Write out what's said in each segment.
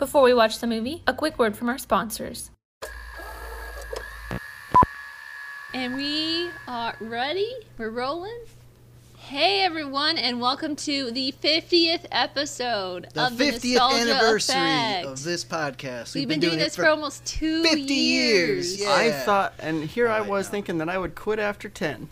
Before we watch the movie, a quick word from our sponsors. And we are ready. We're rolling. Hey everyone, and welcome to the 50th episode The of the 50th anniversary Effect. of this podcast. We've been, doing, this for, almost two 50 years, yeah. I thought, and here oh I I was know. thinking that I would quit after 10.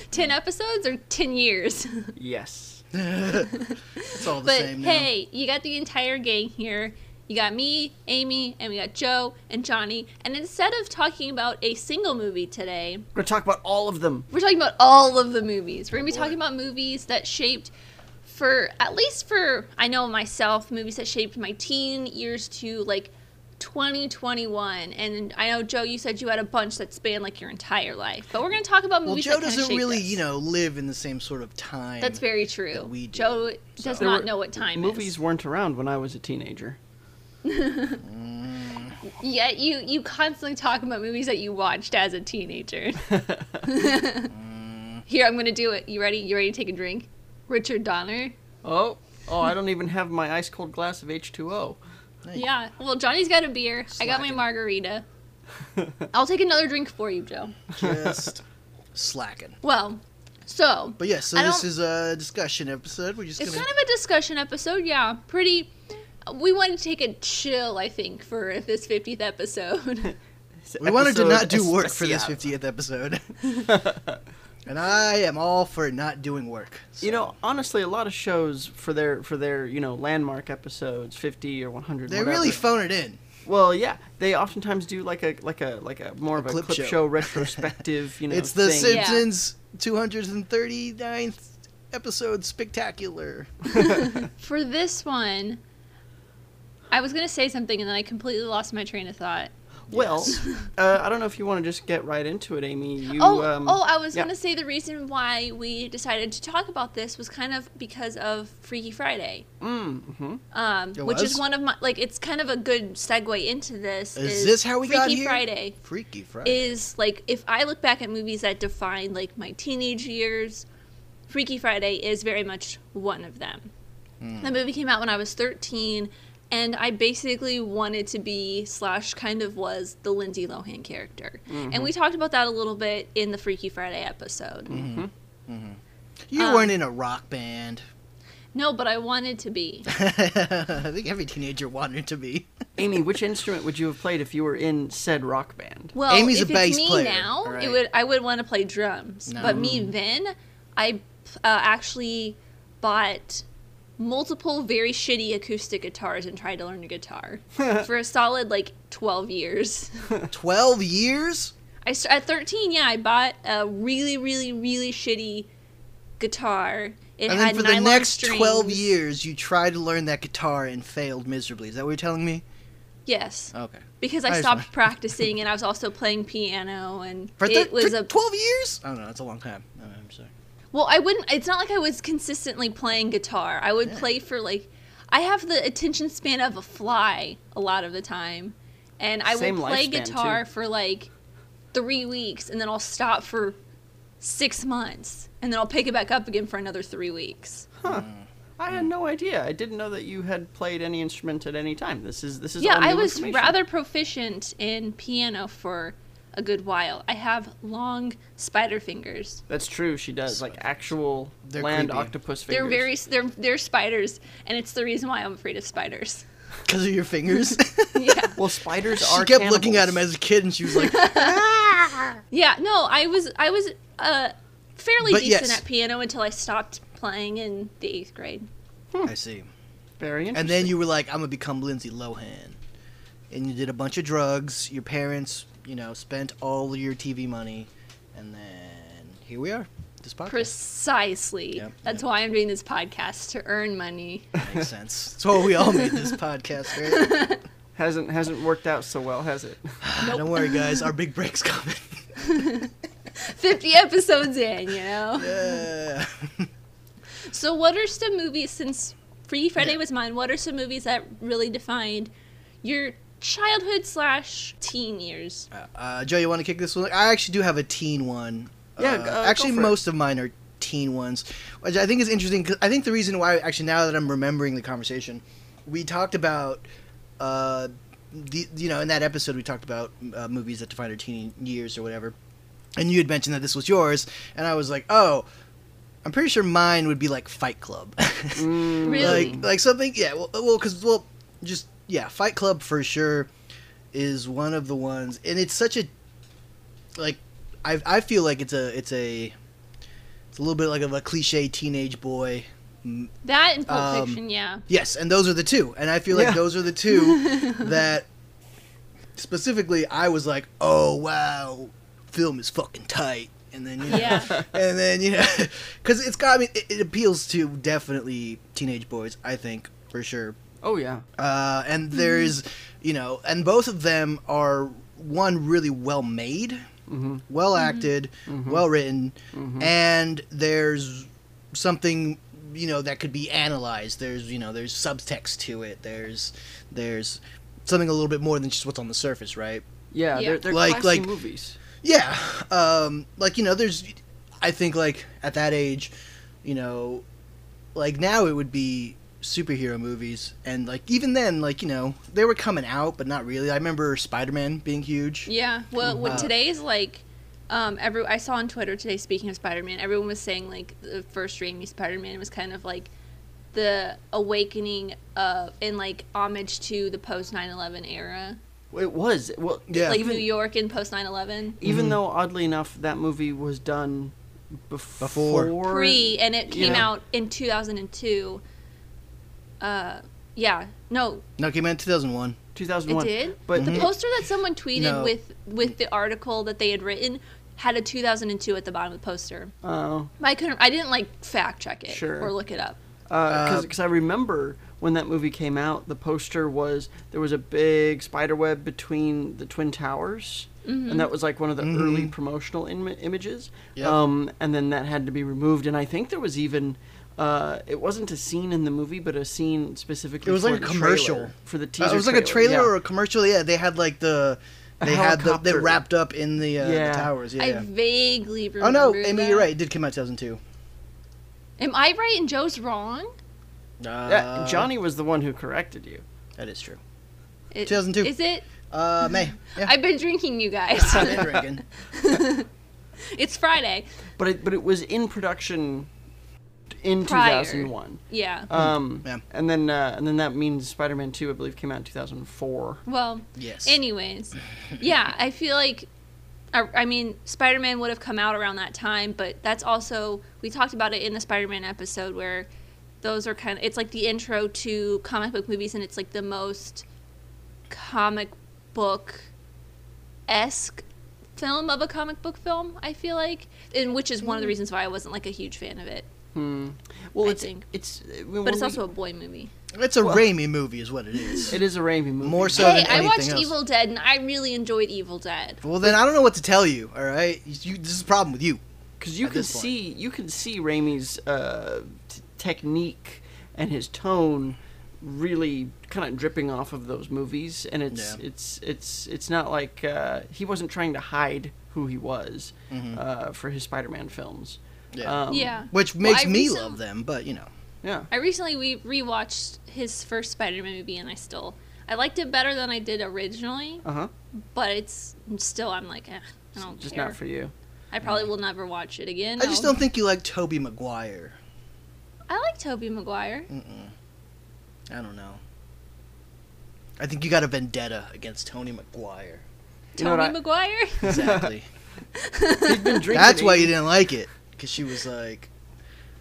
ten episodes or ten years. Yes. It's all the but same now. hey, you got the entire gang here. You got me, Amy, and we got Joe and Johnny. And instead of talking about a single movie today, We're going to talk about all of them. We're talking about all of the movies. We're gonna be boy. talking about movies that shaped, for at least for I know myself, movies that shaped my teen years to like 2021. And I know Joe, you said you had a bunch that spanned like your entire life. But we're gonna talk about movies. well, movies. Joe that doesn't really, us. you know, live in the same sort of time. That's very true. that we do, Joe does so. not were- know what time is. Movies is. weren't around when I was a teenager. Mm. Yet you you constantly talk about movies that you watched as a teenager. Mm. Here, I'm gonna do it. You ready? You ready to take a drink? Richard Donner. Oh, oh, I don't even have my ice cold glass of H2O. Hey, Yeah. Well, Johnny's got a beer. I got my Slacking. margarita. I'll take another drink for you, Joe. just slacking. Well, so But yeah, so I this don't- is a discussion episode. We're just it's gonna. kind of a discussion episode. Yeah, pretty. We wanted to take a chill, I think, for this 50th episode. It's we wanted to not do work for this 50th episode, and I am all for not doing work. You know, honestly, a lot of shows for their for their you know landmark episodes, fifty or one hundred. they really phone it in. well, yeah. They oftentimes do like a like a like a more of a clip clip, show. show. retrospective. You know, it's the thing. Yeah. Simpsons 239th episode spectacular. for this one, I was gonna say something and then I completely lost my train of thought. Well, Yes. uh, I don't know if you want to just get right into it, Amy. You, oh, um, oh, I was yeah. gonna say the reason why we decided to talk about this was kind of because of Freaky Friday. Mm, hmm um, It which was? is one of my like it's kind of a good segue into this. Is this how we Freaky got here? Friday Freaky Friday. is like if I look back at movies that define like my teenage years, Freaky Friday is very much one of them. Hmm. The movie came out when I was 13, and I basically wanted to be slash kind of was the Lindsay Lohan character, and we talked about that a little bit in the Freaky Friday episode. Mm-hmm. you um, weren't in a rock band. No, but I wanted to be. I think every teenager wanted to be. Amy, which instrument would you have played if you were in said rock band? Well, Amy's if a bass it's me player, now, alright. it would I would want to play drums. No. But me then, I uh, actually bought multiple very shitty acoustic guitars and tried to learn a guitar for a solid like 12 years. 12 years? I st- at 13, yeah, I bought a really really really shitty guitar. It and had then for the next strings. 12 years, you tried to learn that guitar and failed miserably. Is that what you're telling me? Yes, Okay. because I, I stopped wanted- practicing and I was also playing piano and For, it thir- was for a 12 years? I don't know. That's a long time. I'm sorry. Well, I wouldn't. It's not like I was consistently playing guitar. I would Yeah. play for like. I have the attention span of a fly a lot of the time, and I Same will play guitar too. for like three weeks, and then I'll stop for six months, and then I'll pick it back up again for another three weeks. Huh. I had no idea. I didn't know that you had played any instrument at any time. This is this is yeah, I was rather proficient in piano for a good while. I have long spider fingers. That's true. She does like actual They're land creepy. octopus fingers. They're very they're they're spiders, and it's the reason why I'm afraid of spiders. Because of your fingers? yeah. well. Spiders she are. She kept looking at him as a kid and she was like, Yeah, no, I was I was uh fairly But decent yes. at piano until I stopped playing in the eighth grade. I see. very interesting. And then you were like, I'm going to become Lindsay Lohan. And you did a bunch of drugs. Your parents, you know, spent all your TV money. And then here we are. This podcast. Precisely. Yep, That's yep. why I'm doing this podcast to earn money. Makes sense. That's why we all made this podcast, right? hasn't hasn't worked out so well, has it? Ah, don't worry, guys. Our big break's coming. 50 episodes in, you know. Yeah. So what are some movies since Freaky Friday Yeah. was mine? What are some movies that really defined your childhood slash teen years? Uh, Joe, you want to kick this one? I actually do have a teen one. Yeah, Uh, go- go actually, for it. most of mine are teen ones, which I think is interesting. Cause I think the reason why, actually, now that I'm remembering the conversation, we talked about uh, the you know in that episode we talked about uh, movies that define our teen years or whatever, and you had mentioned that this was yours, and I was like, oh, I'm pretty sure mine would be like Fight Club, Mm, Really? like like something yeah well well because well just yeah Fight Club for sure is one of the ones, and it's such a like I I feel like it's a it's a it's a little bit like of a cliche teenage boy That and Pulp Um, Fiction, yeah. Yes, and those are the two. And I feel like Yeah. those are the two that specifically I was like, "Oh, wow. Film is fucking tight." And then you know, Yeah. and then you know cuz it's got I mean it, it appeals to definitely teenage boys, I think, for sure. Oh yeah. Uh and there's, you know, and both of them are one really well made, Mm-hmm. well acted, well written, Mhm. and there's something you know that could be analyzed. There's you know there's subtext to it. There's there's something a little bit more than just what's on the surface, right? Yeah, Yeah. they're they're Like- classy like- movies. Yeah, um, like you know, there's, I think like at that age, you know, like now it would be superhero movies, and like even then, like you know, they were coming out, but not really. I remember Spider Man being huge. Yeah. Well, with Uh, today's like, um, every I saw on Twitter today. Speaking of Spider-Man, everyone was saying like the first Raimi Spider-Man was kind of like the awakening of in like homage to the post 9/11 era, It was well, Yeah. like even New York in post 9/11 even Mhm. though oddly enough that movie was done before, Before. pre, and it came Yeah. out in 2002. Uh, yeah. No, No, it came out in 2001. 2001. it did. But The Mhm. poster that someone tweeted No. with with the article that they had written had a 2002 at the bottom of the poster. oh, I couldn't. I didn't like fact check it Sure. or look it up. because I remember when that movie came out, the poster was there was a big spider web between the twin towers, and that was like one of the Mhm. early promotional Im- images. Yep. Um, and then that had to be removed, and I think there was even. Uh, it wasn't a scene in the movie, but a scene specifically. It was for like a commercial. for the Uh, teaser. it was like a trailer yeah. or a commercial. Yeah, they had like the they had the they helicopter. wrapped up in the, uh, Yeah. the towers. Yeah. I yeah. vaguely remember. Oh no, Amy, that. you're right. It did come out 2002. Am I right and Joe's wrong? Uh, Yeah, Johnny was the one who corrected you. That is true. It- 2002. Is it? Uh, May. Yeah. I've been drinking, you guys. I've been drinking. it's Friday. But it, but it was in production in Prior. 2001. Yeah. Um, Yeah. and then uh, and then that means Spider-Man 2, I believe, came out in 2004. Well, Yes. anyways, yeah, I feel like. I, I mean, Spider Man would have come out around that time, but that's also we talked about it in the Spider Man episode where those are kind of it's like the intro to comic book movies, and it's like the most comic book esque film of a comic book film. I feel like, and which is one of the reasons why I wasn't like a huge fan of it. Hmm. Well, I it's think. it's But it's also a boy movie. it's a well- Raimi movie, is what it is. it is a Raimi movie. More so hey, than I watched else. Evil Dead, and I really enjoyed Evil Dead. Well, then I don't know what to tell you. All right, you, this is a problem with you. because you can this point. see you can see Raimi's uh, t- technique and his tone really kind of dripping off of those movies, and it's Yeah. it's it's it's not like uh, he wasn't trying to hide who he was Mhm. uh, for his Spider-Man films. Yeah. Um, yeah. Which makes I me recent- love them, but you know. yeah. I recently we rewatched his first Spider-Man movie, and I still I liked it better than I did originally. Uh huh. But it's still I'm like, eh, I don't Just care. not for you. I probably will never watch it again. I just don't think you like Tobey Maguire. I like Tobey Maguire. Mm-mm. I don't know. I think you got a vendetta against Tony Maguire. You know what Tony I- Maguire. Exactly. He's been drinking. That's why you didn't like it, because she was like,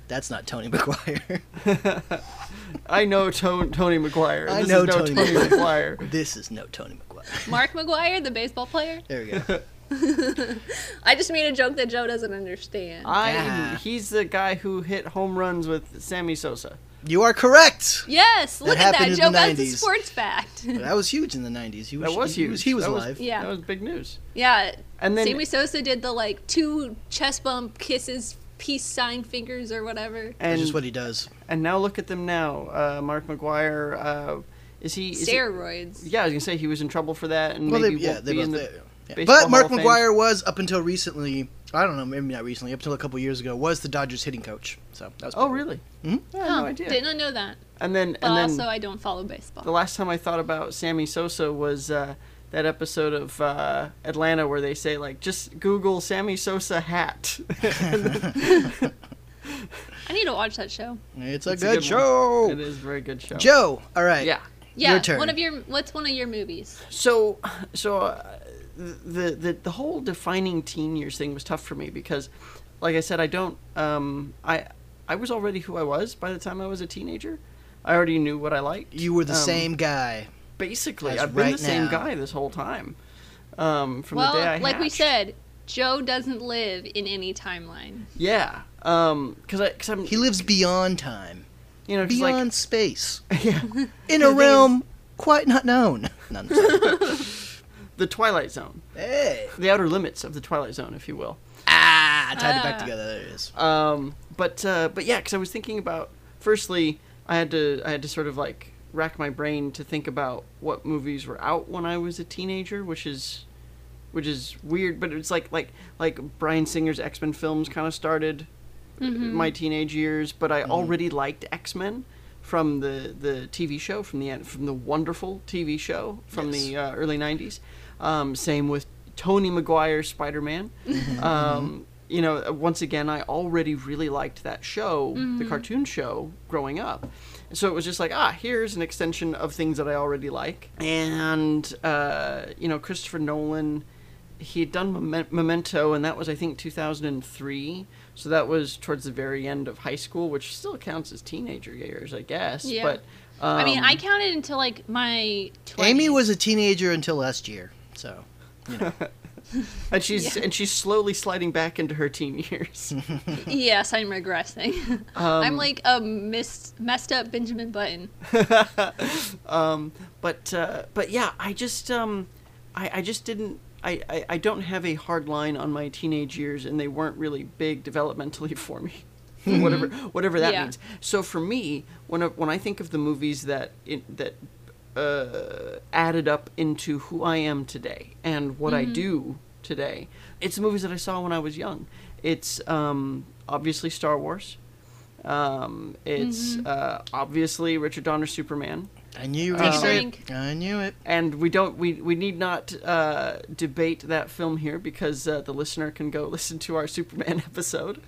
"That's not Tony McGuire." I know to- Tony McGuire. I This know is no Tony Tony, Maguire. McGuire. this is no Tony Maguire." Mark McGwire, the baseball player. There we go. I just made a joke that Joe doesn't understand. I Yeah. he's the guy who hit home runs with Sammy Sosa. You are correct. yes, look at that. Joe the got the 90s. sports fact. That was huge in the '90s. He was, That was he, huge. was, he was that alive. Yeah. that was big news. yeah, And then Sammy Sosa did the like two chest bump kisses, peace sign fingers or whatever. That's and just what he does. and now look at them now. Uh, Mark McGwire. Uh, is he? Is he- Steroids. yeah, I was gonna say he was in trouble for that, and Well, they, maybe yeah, won't they be both. in the. they- yeah. But Mark. McGwire was up until recently. I don't know, maybe not recently. Up until a couple years ago, was the Dodgers hitting coach. So that was. Oh, pretty really? Mhm. I had Huh, no idea. Did not know that. And then But and then also, I don't follow baseball. the last time I thought about Sammy Sosa was uh, that episode of uh, Atlanta where they say like just Google Sammy Sosa hat. I need to watch that show. It's a It's good, one. show. It is a very good show. Joe, all right. Yeah. Yeah, Your turn. one of your what's one of your movies? So, so uh, the, the the whole defining teen years thing was tough for me because, like I said, I don't. Um, I I was already who I was by the time I was a teenager. I already knew what I liked. You were the Um, same guy. Basically, I've been right the same guy this whole time. Um, from well, the day I like we said, Joe doesn't live in any timeline. Yeah. Um, cause I, cause I'm, He lives beyond time, you know, beyond space, yeah, in a realm quite not known. No, I'm sorry. the Twilight Zone, hey. the outer limits of the Twilight Zone, if you will. Ah, tied it back Ah. together. There it is. Um, but uh, but yeah, because I was thinking about firstly, I had to I had to sort of like rack my brain to think about what movies were out when I was a teenager, which is which is weird, but it's like like like Bryan Singer's X Men films kind of started my teenage years, but I already liked X Men from the the TV show from the from the wonderful TV show from Yes. the uh, early '90s. Um, same with Tony Maguire's Spider Man. um, you know, uh, once again, I already really liked that show, the cartoon show, growing up. So it was just like, ah, here's an extension of things that I already like. And, uh, you know, Christopher Nolan, he had done Memento, and that was, I think, 2003. So that was towards the very end of high school, which still counts as teenager years, I guess. Yeah. But, um, I mean, I counted until like my 20s. Amy was a teenager until last year, so and she's Yeah. and she's slowly sliding back into her teen years. Yes, I'm regressing. Um, I'm like a mis- messed up Benjamin Button. um, but uh, but yeah, I just um, I, I just didn't. I, I, I don't have a hard line on my teenage years, and they weren't really big developmentally for me. whatever whatever that Yeah. means. So for me, when I, when I think of the movies that it, that uh, added up into who I am today and what I do today, it's the movies that I saw when I was young. It's um, obviously Star Wars. Um, it's uh, obviously Richard Donner's Superman. I knew you were Take gonna a say drink. it. I knew it. and we don't we, we need not uh, debate that film here because uh, the listener can go listen to our Superman episode.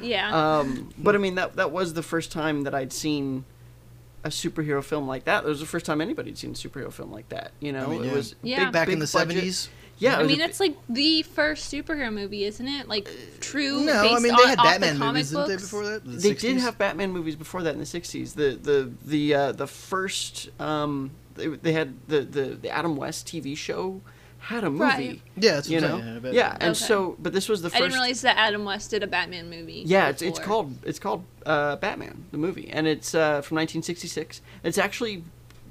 Yeah. Um, but I mean that that was the first time that I'd seen a superhero film like that. It was the first time anybody had seen a superhero film like that. You know, I mean, it yeah. was Yeah. big, Back in the seventies. Yeah, I mean, a it's like the first superhero movie, isn't it? Like true. No, based I mean on, they had off Batman the comic movies, didn't they? Before that, The they did have Batman movies before that in the '60s. The the the uh, the first um, they, they had the, the the Adam West TV show had a movie. Right. Yeah, that's you know. saying, I bet. Yeah, and Okay. so but this was the I first. didn't realize that Adam West did a Batman movie. Yeah, it's, it's called it's called uh, Batman the movie, and it's uh, from 1966. It's actually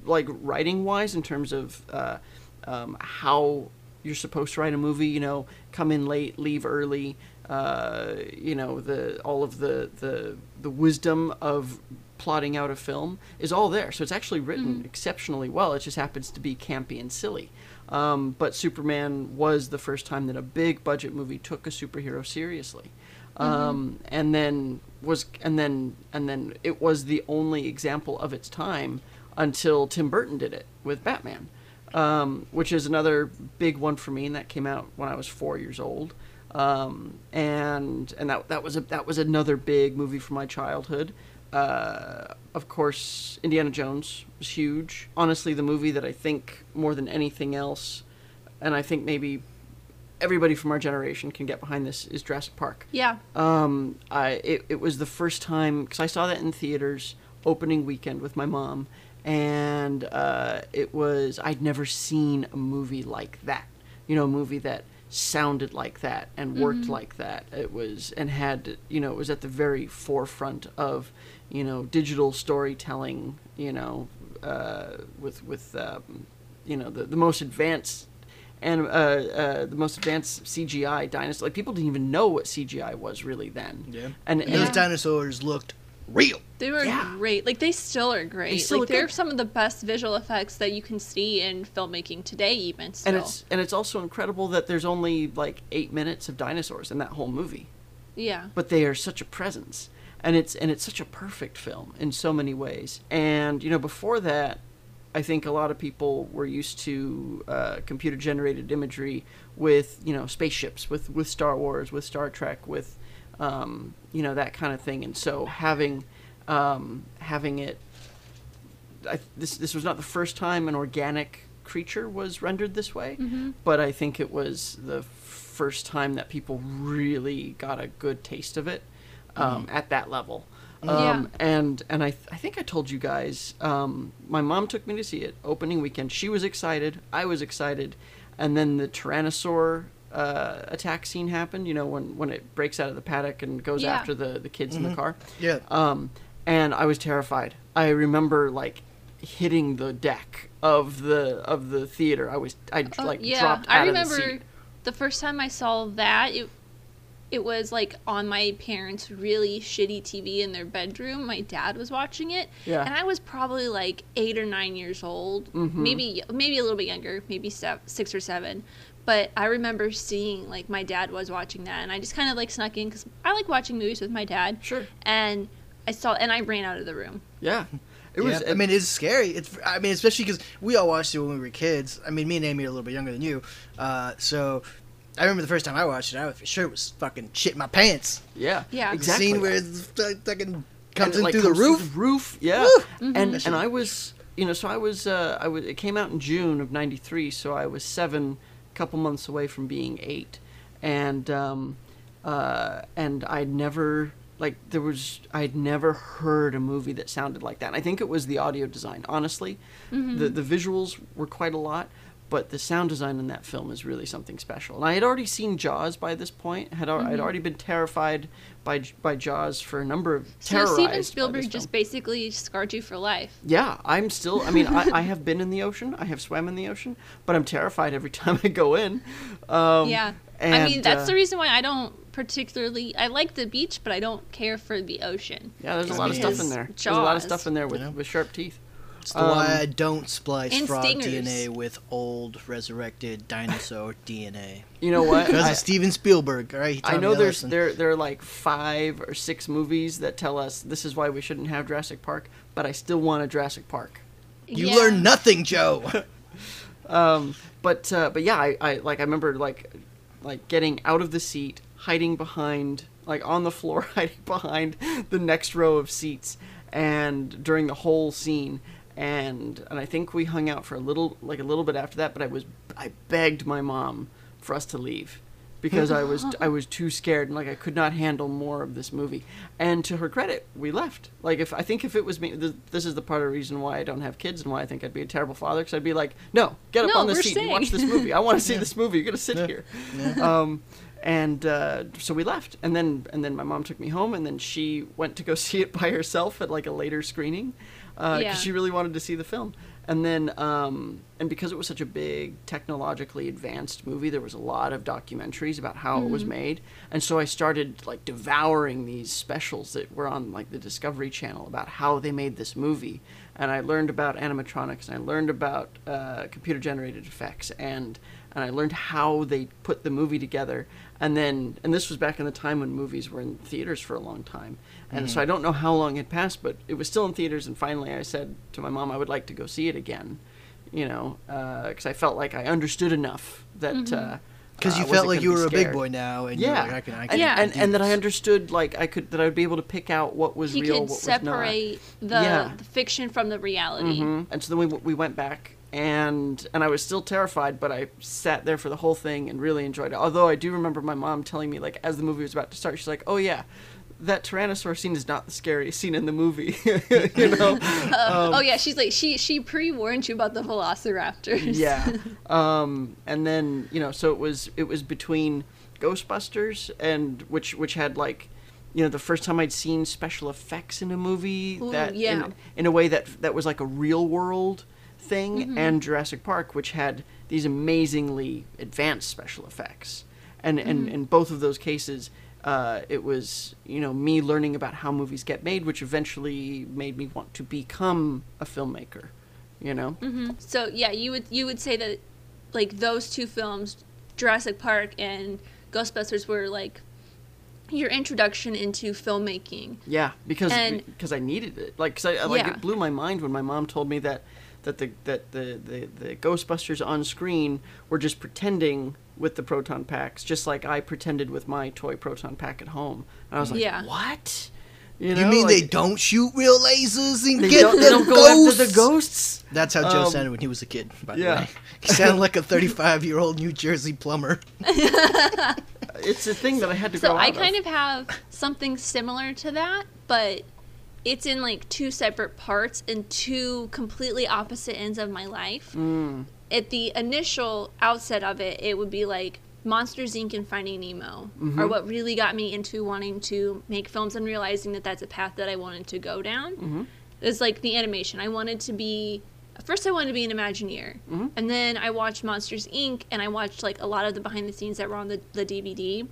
like writing wise in terms of uh, um, how you're supposed to write a movie. You know, come in late, leave early. Uh, you know, the all of the the the wisdom of plotting out a film is all there. So it's actually written exceptionally well. It just happens to be campy and silly. Um, but Superman was the first time that a big budget movie took a superhero seriously. Um, and then was and then and then it was the only example of its time until Tim Burton did it with Batman, um, which is another big one for me, and that came out when I was four years old, um, and and that that was a that was another big movie from my childhood. Uh, of course, Indiana Jones was huge. Honestly, the movie that I think more than anything else, and I think maybe everybody from our generation can get behind this is Jurassic Park. Yeah. Um, I it, it was the first time because I saw that in theaters opening weekend with my mom, and uh, it was I'd never seen a movie like that. You know, a movie that sounded like that and worked like that. It was and had you know it was at the very forefront of you know digital storytelling. You know, uh, with with um, you know the the most advanced and uh, uh, the most advanced CGI dinosaur. Like people didn't even know what CGI was really then. Yeah. And, And and those dinosaurs looked real. They were Yeah. great. Like they still are great. still like they're good. some of the best visual effects that you can see in filmmaking today even still. and it's and it's also incredible that there's only like eight minutes of dinosaurs in that whole movie, yeah. but they are such a presence. and it's and it's such a perfect film in so many ways. And you know, before that, I think a lot of people were used to uh, computer generated imagery with you know spaceships, with with Star Wars, with Star Trek, with um, you know that kind of thing. And so having um, having it, I, this this was not the first time an organic creature was rendered this way, but I think it was the first time that people really got a good taste of it um, at that level. Um, Yeah. And and I, th- I think I told you guys. Um, my mom took me to see it opening weekend. She was excited. I was excited, and then the Tyrannosaur uh, attack scene happened. You know when when it breaks out of the paddock and goes Yeah. after the the kids in the car. Yeah. Um, and I was terrified. I remember like hitting the deck of the of the theater. I was I Oh, like yeah, dropped I out remember of the seat. the first time I saw that it it was like on my parents' really shitty TV in their bedroom. My dad was watching it, Yeah. and I was probably like eight or nine years old, Mhm. maybe maybe a little bit younger, maybe sev six or seven. But I remember seeing like my dad was watching that, and I just kind of like snuck in because I like watching movies with my dad. Sure. And I saw, and I ran out of the room. Yeah. It was. yeah, I mean, it's scary. It's. I mean, especially because we all watched it when we were kids. I mean, me and Amy are a little bit younger than you, uh, so I remember the first time I watched it. I for sure was fucking shit my pants. yeah. Yeah. The Exactly. scene where it's fucking And comes it, in like, through comes the roof. roof. Yeah. Woo! And and I was you know so I was uh, I was it came out in June of '93, so I was seven, couple months away from being eight, and um, uh, and I'd never like there was I'd never heard a movie that sounded like that. And I think it was the audio design. Honestly, the the visuals were quite a lot. But the sound design in that film is really something special. And I had already seen Jaws by this point. Had al- I'd already been terrified by by Jaws for a number of So Steven by Spielberg just basically scarred you for life. Yeah, I'm still. I mean, I, I have been in the ocean. I have swam in the ocean, but I'm terrified every time I go in. Um, Yeah. I mean, that's uh, the reason why I don't particularly. I like the beach, but I don't care for the ocean. Yeah, there's a lot of stuff in it's there. There's a lot of stuff in there with, Yeah. with sharp teeth. It's the why um, I don't splice frog stingers. DNA with old resurrected dinosaur DNA. You know what? Because I, of Steven Spielberg, right? I know there's lesson. there there are like five or six movies that tell us this is why we shouldn't have Jurassic Park, but I still want a Jurassic Park. You Yeah. learn nothing, Joe. Um, but uh, but yeah, I, I like I remember like like getting out of the seat, hiding behind like on the floor, hiding behind the next row of seats, and during the whole scene, and and I think we hung out for a little like a little bit after that, but I was I begged my mom for us to leave because I was I was too scared and like I could not handle more of this movie. And to her credit, we left. Like if I think if it was me, th- this is the part of the reason why I don't have kids and why I think I'd be a terrible father because I'd be like, no, get up No, on the we're seat and watch this movie. I want to see this movie. You're gonna sit here. Um, and uh, so we left, and then and then my mom took me home, and then she went to go see it by herself at like a later screening because Yeah. she really wanted to see the film. And then um, and because it was such a big technologically advanced movie, there was a lot of documentaries about how it Mm-hmm. was made, and so I started like devouring these specials that were on like the Discovery Channel about how they made this movie, and I learned about animatronics, and I learned about uh, computer generated effects, and and I learned how they put the movie together. And then, and this was back in the time when movies were in theaters for a long time. And so I don't know how long had passed, but it was still in theaters. And finally, I said to my mom, I would like to go see it again, you know, because I felt like I understood enough that. uh Because uh, you felt like you be were a big boy now, and Yeah, you're like, I can, I and, can Yeah. and, and that I understood, like I could, that I would be able to pick out what was He real, could what was separate the, Yeah. the fiction from the reality. hmm And so then we we went back, and and I was still terrified, but I sat there for the whole thing and really enjoyed it. Although I do remember my mom telling me, like, as the movie was about to start, she's like, "Oh yeah." That Tyrannosaur scene is not the scariest scene in the movie, you know. Uh, oh yeah, she's like she she pre warned you about the velociraptors. yeah um and then you know so it was it was between ghostbusters and which which had like you know the first time i'd seen special effects in a movie Ooh, that yeah. in, in a way that that was like a real world thing Mm-hmm. and jurassic park which had these amazingly advanced special effects and and Mm-hmm. in both of those cases uh, it was you know me learning about how movies get made which eventually made me want to become a filmmaker you know hmm So yeah, you would you would say that like those two films, Jurassic Park and Ghostbusters, were like your introduction into filmmaking. Yeah, because And- because I needed it. Like, cause I, I- like Yeah. it blew my mind when my mom told me that that the that the, the the Ghostbusters on screen were just pretending with the proton packs, just like I pretended with my toy proton pack at home. And I was like, Yeah. what? You mean they don't shoot real lasers and They get don't, the they don't go ghosts? after the ghosts. That's how Joe Um, sounded when he was a kid. By the yeah. way, he sounded like a 35 year old New Jersey plumber. It's a thing that I had to So grow I out kind of have something similar to that, but it's in like two separate parts and two completely opposite ends of my life. Mm. At the initial outset of it, it would be like Monsters Inc. and Finding Nemo Mm-hmm. are what really got me into wanting to make films and realizing that that's a path that I wanted to go down. Mhm. It's like the animation. I wanted to be. First, I wanted to be an Imagineer, Mhm. and then I watched Monsters Inc. and I watched like a lot of the behind the scenes that were on the, the DVD,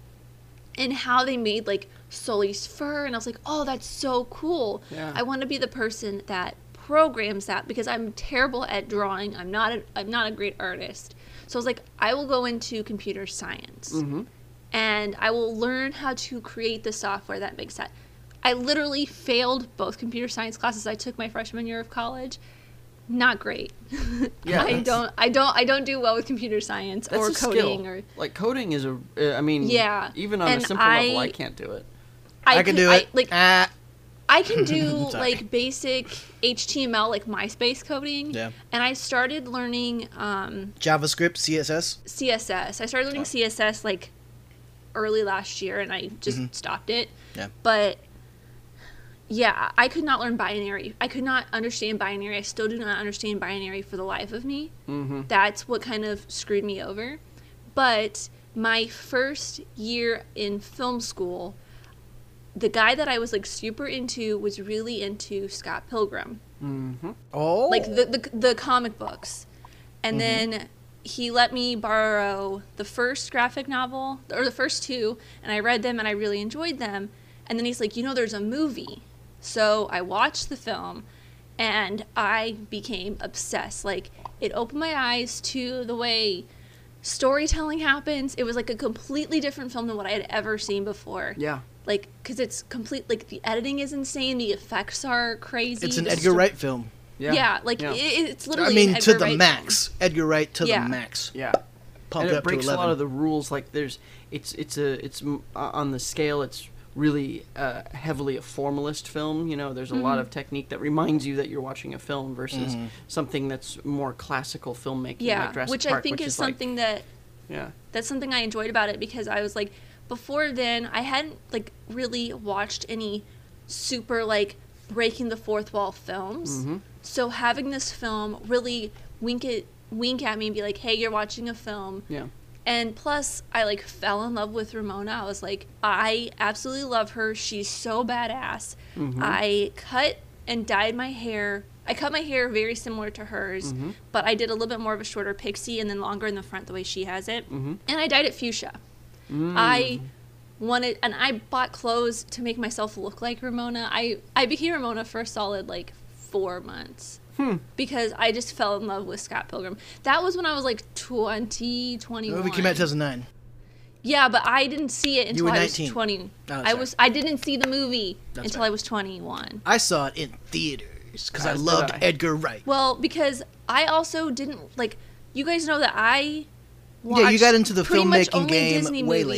and how they made like Sully's fur, and I was like, oh, that's so cool. Yeah. I want to be the person that programs that because I'm terrible at drawing. I'm not a, I'm not a great artist. So I was like, I will go into computer science hmm and I will learn how to create the software that makes that. I literally failed both computer science classes I took my freshman year of college. Not great. Yeah, I don't I don't I don't do well with computer science or coding skill. or like coding is a. uh, I mean, Yeah, Even on and a simple level, I I- can't do it. I, can do it. like ah, I can do like basic HTML like MySpace coding. Yeah. And I started learning um, JavaScript, CSS. CSS. I started learning Oh. CSS like early last year and I just Mhm. stopped it. Yeah. But yeah, I could not learn binary. I could not understand binary. I still do not understand binary for the life of me. Mm-hmm. That's what kind of screwed me over. But my first year in film school, the guy that I was like super into was really into Scott Pilgrim Mm-hmm. Oh, like the, the the comic books, and then he let me borrow the first graphic novel or the first two, and I read them and I really enjoyed them. And then he's like, you know, there's a movie, so I watched the film, and I became obsessed. Like it opened my eyes to the way storytelling happens. It was like a completely different film than what I had ever seen before. Yeah. Like, cause it's complete. Like the editing is insane. The effects are crazy. it's an the Edgar sto- Wright film. Yeah. yeah, like Yeah. It, it's literally. I mean, an to the Wright max. Edgar Wright to Yeah. the max. Yeah. Pumped and it up breaks to a lot of the rules. Like there's, it's it's a it's uh, on the scale. It's really uh, heavily a formalist film. You know, there's a lot Mm-hmm. of technique that reminds you that you're watching a film versus Mhm. something that's more classical filmmaking. Yeah, like Jurassic which Park, I think which is like- something that yeah. that's something I enjoyed about it because I was like, before then I hadn't like really watched any super like breaking the fourth wall films. hmm So having this film really wink it wink at me and be like, hey, you're watching a film. Yeah. And plus, I like fell in love with Ramona. I was like, I absolutely love her. She's so badass. Mhm. I cut and dyed my hair. I cut my hair very similar to hers, Mhm. but I did a little bit more of a shorter pixie and then longer in the front the way she has it. hmm And I dyed it fuchsia. Mm. I wanted, and I bought clothes to make myself look like Ramona. I, I became Ramona for a solid like four months Hmm. because I just fell in love with Scott Pilgrim. That was when I was like 20, The 21. movie came out 2009. Yeah, but I didn't see it until were I was 19. 20. Oh, I was I didn't see the movie That's until right. I was 21. I saw it in theaters because I loved I. Edgar Wright. Well, because I also didn't like you guys know that I Yeah, you got into the pretty much filmmaking only game Disney way movies.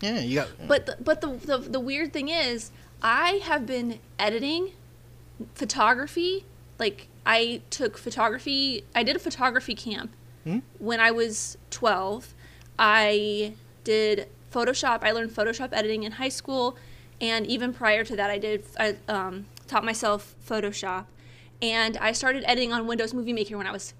later. Yeah, you got. But the, but the, the the weird thing is, I have been editing photography. Like I took photography. I did a photography camp Hmm? when I was 12. I did Photoshop. I learned Photoshop editing in high school, and even prior to that, I did. I um, taught myself Photoshop, and I started editing on Windows Movie Maker when I was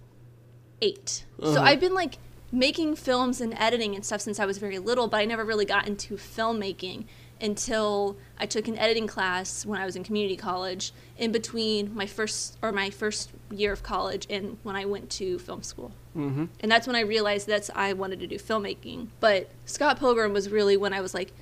eight. So Uh-huh. I've been like making films and editing and stuff since I was very little, but I never really got into filmmaking until I took an editing class when I was in community college in between my first or my first year of college and when I went to film school. Mm-hmm. And that's when I realized that's I wanted to do filmmaking. But Scott Pilgrim was really when I was like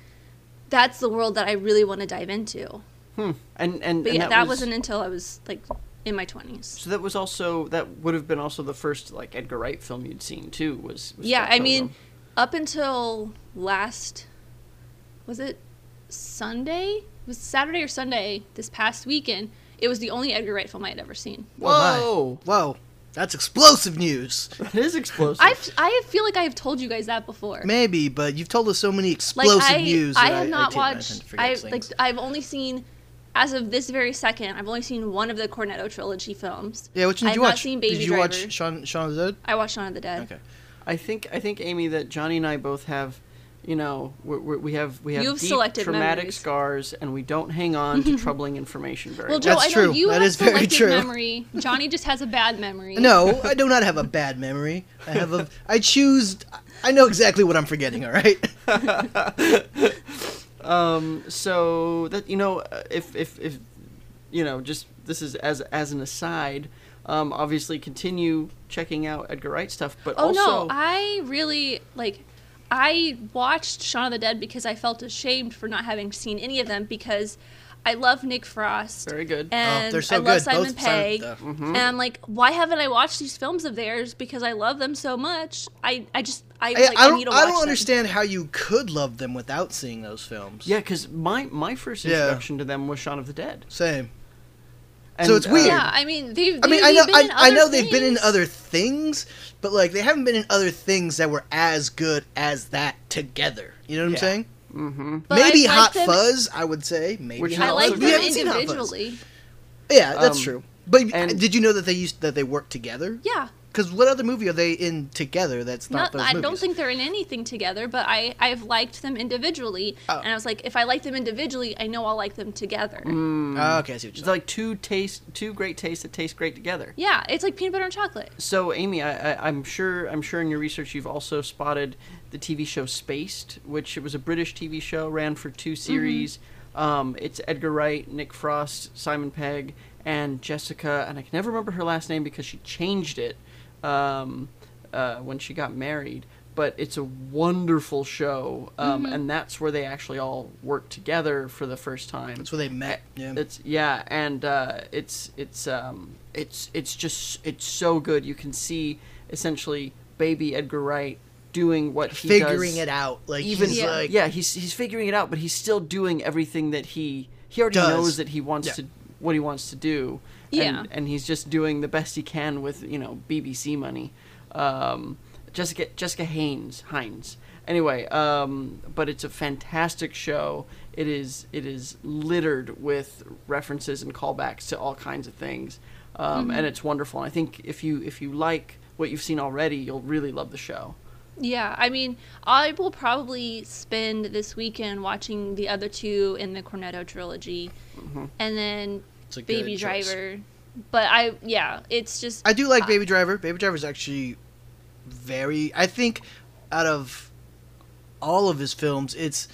that's the world that I really want to dive into. Hmm. And and, But and yeah, that, was, wasn't until I was like in my 20s. So that was also that would have been also the first like Edgar Wright film you'd seen too. Was, was yeah Scott i mean up until last was it Sunday. It was Saturday or Sunday this past weekend. It was the only Edgar Wright film I had ever seen. Whoa, Whoa, that's explosive news. that is explosive. I've, I feel like I have told you guys that before. Maybe, but you've told us so many like explosive I, news. I that have not I, tend- I watched. I like. I've only seen, as of this very second, I've only seen one of the Cornetto trilogy films. yeah, which one did I've you not watch? seen Baby did you Driver. watch Shaun, Shaun of the Dead? I watched Shaun of the Dead. Okay. I think I think Amy that Johnny and I both have, you know, we're, we're, we have we have You have deep selective traumatic memories. scars, and we don't hang on to troubling information very Well, well. That's I know true. you That have is very true. memory. Johnny just has a bad memory. No, I do not have a bad memory. I have a. I choose. I know exactly what I'm forgetting. All right. Um, so that you know, uh, if if if you know, just this is as as an aside. Um, obviously, continue checking out Edgar Wright stuff, but Oh also no, I really like. I watched Shaun of the Dead because I felt ashamed for not having seen any of them because I love Nick Frost. very good. And Oh, they're so I love good. Simon Both Pegg. Simon- uh, And I'm like, why haven't I watched these films of theirs? Because I love them so much. I, I just I, I, like, I I, don't. need to I don't them. understand how you could love them without seeing those films. yeah, because my my first Yeah. introduction to them was Shaun of the Dead. Same. And, So it's uh, weird. Yeah, I mean they've. I mean, they've I know, been I, in I know they've been in other things, but like they haven't been in other things that were as good as that together. You know what Yeah. I'm saying? Mm-hmm. But Maybe I Hot like them- Fuzz, I would say. Maybe Which Hot I like Fuzz. good. We them haven't seen Hot Fuzz. individually. Yeah, that's Um, true. But and- did you know that they used that they worked together? Yeah. Because what other movie are they in together? That's not, Not, those I movies. don't think they're in anything together, but I I've liked them individually, Oh. and I was like, if I like them individually, I know I'll like them together. Oh, okay, I see what It's like two taste, two great tastes that taste great together. Yeah, it's like peanut butter and chocolate. So, Amy, I, I, I'm sure I'm sure in your research you've also spotted the TV show Spaced, which it was a British TV show, ran for two series. Um, it's Edgar Wright, Nick Frost, Simon Pegg, and Jessica, and I can never remember her last name because she changed it um, uh, when she got married. But it's a wonderful show, um, and that's where they actually all work together for the first time. That's where they met. Yeah. It's yeah, and uh, it's it's um, it's it's just it's so good. You can see essentially baby Edgar Wright doing what he Figuring does, it out. Like Even he's Yeah. like yeah, he's he's figuring it out, but he's still doing everything that he he already Does. knows that he wants Yeah. to what he wants to do. Yeah. and, and he's just doing the best he can with you know BBC money. Um, Jessica Jessica Haynes Hynes. Anyway, um, but it's a fantastic show. It is it is littered with references and callbacks to all kinds of things, um, and it's wonderful. And I think if you if you like what you've seen already, you'll really love the show. Yeah, I mean, I will probably spend this weekend watching the other two in the Cornetto trilogy, Mm-hmm. and then It's a good Baby choice. Driver. But I, yeah, it's just I do like uh, Baby Driver. Baby Driver is actually very. I think out of all of his films, it's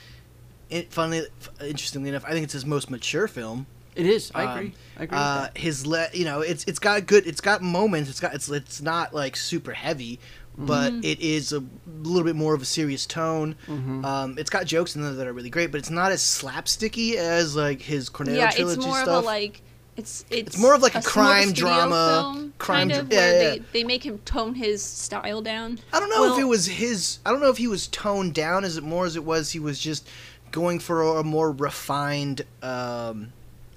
it, funnily, interestingly enough, I think it's his most mature film. It is. I Um, agree. I agree. Uh, with that. his le- you know, it's it's got good. It's got moments. It's got it's it's not like super heavy, but Mm-hmm. it is a little bit more of a serious tone. Mm-hmm. Um, it's got jokes in there that are really great, but it's not as slapsticky as like his Cornetto yeah, trilogy it's more stuff. of a like it's it's It's more of like a more crime drama, film, crime kind of yeah, where yeah. they they make him tone his style down. I don't know if it was his. I don't know if he was toned down as it more as it was he was just going for a more refined um,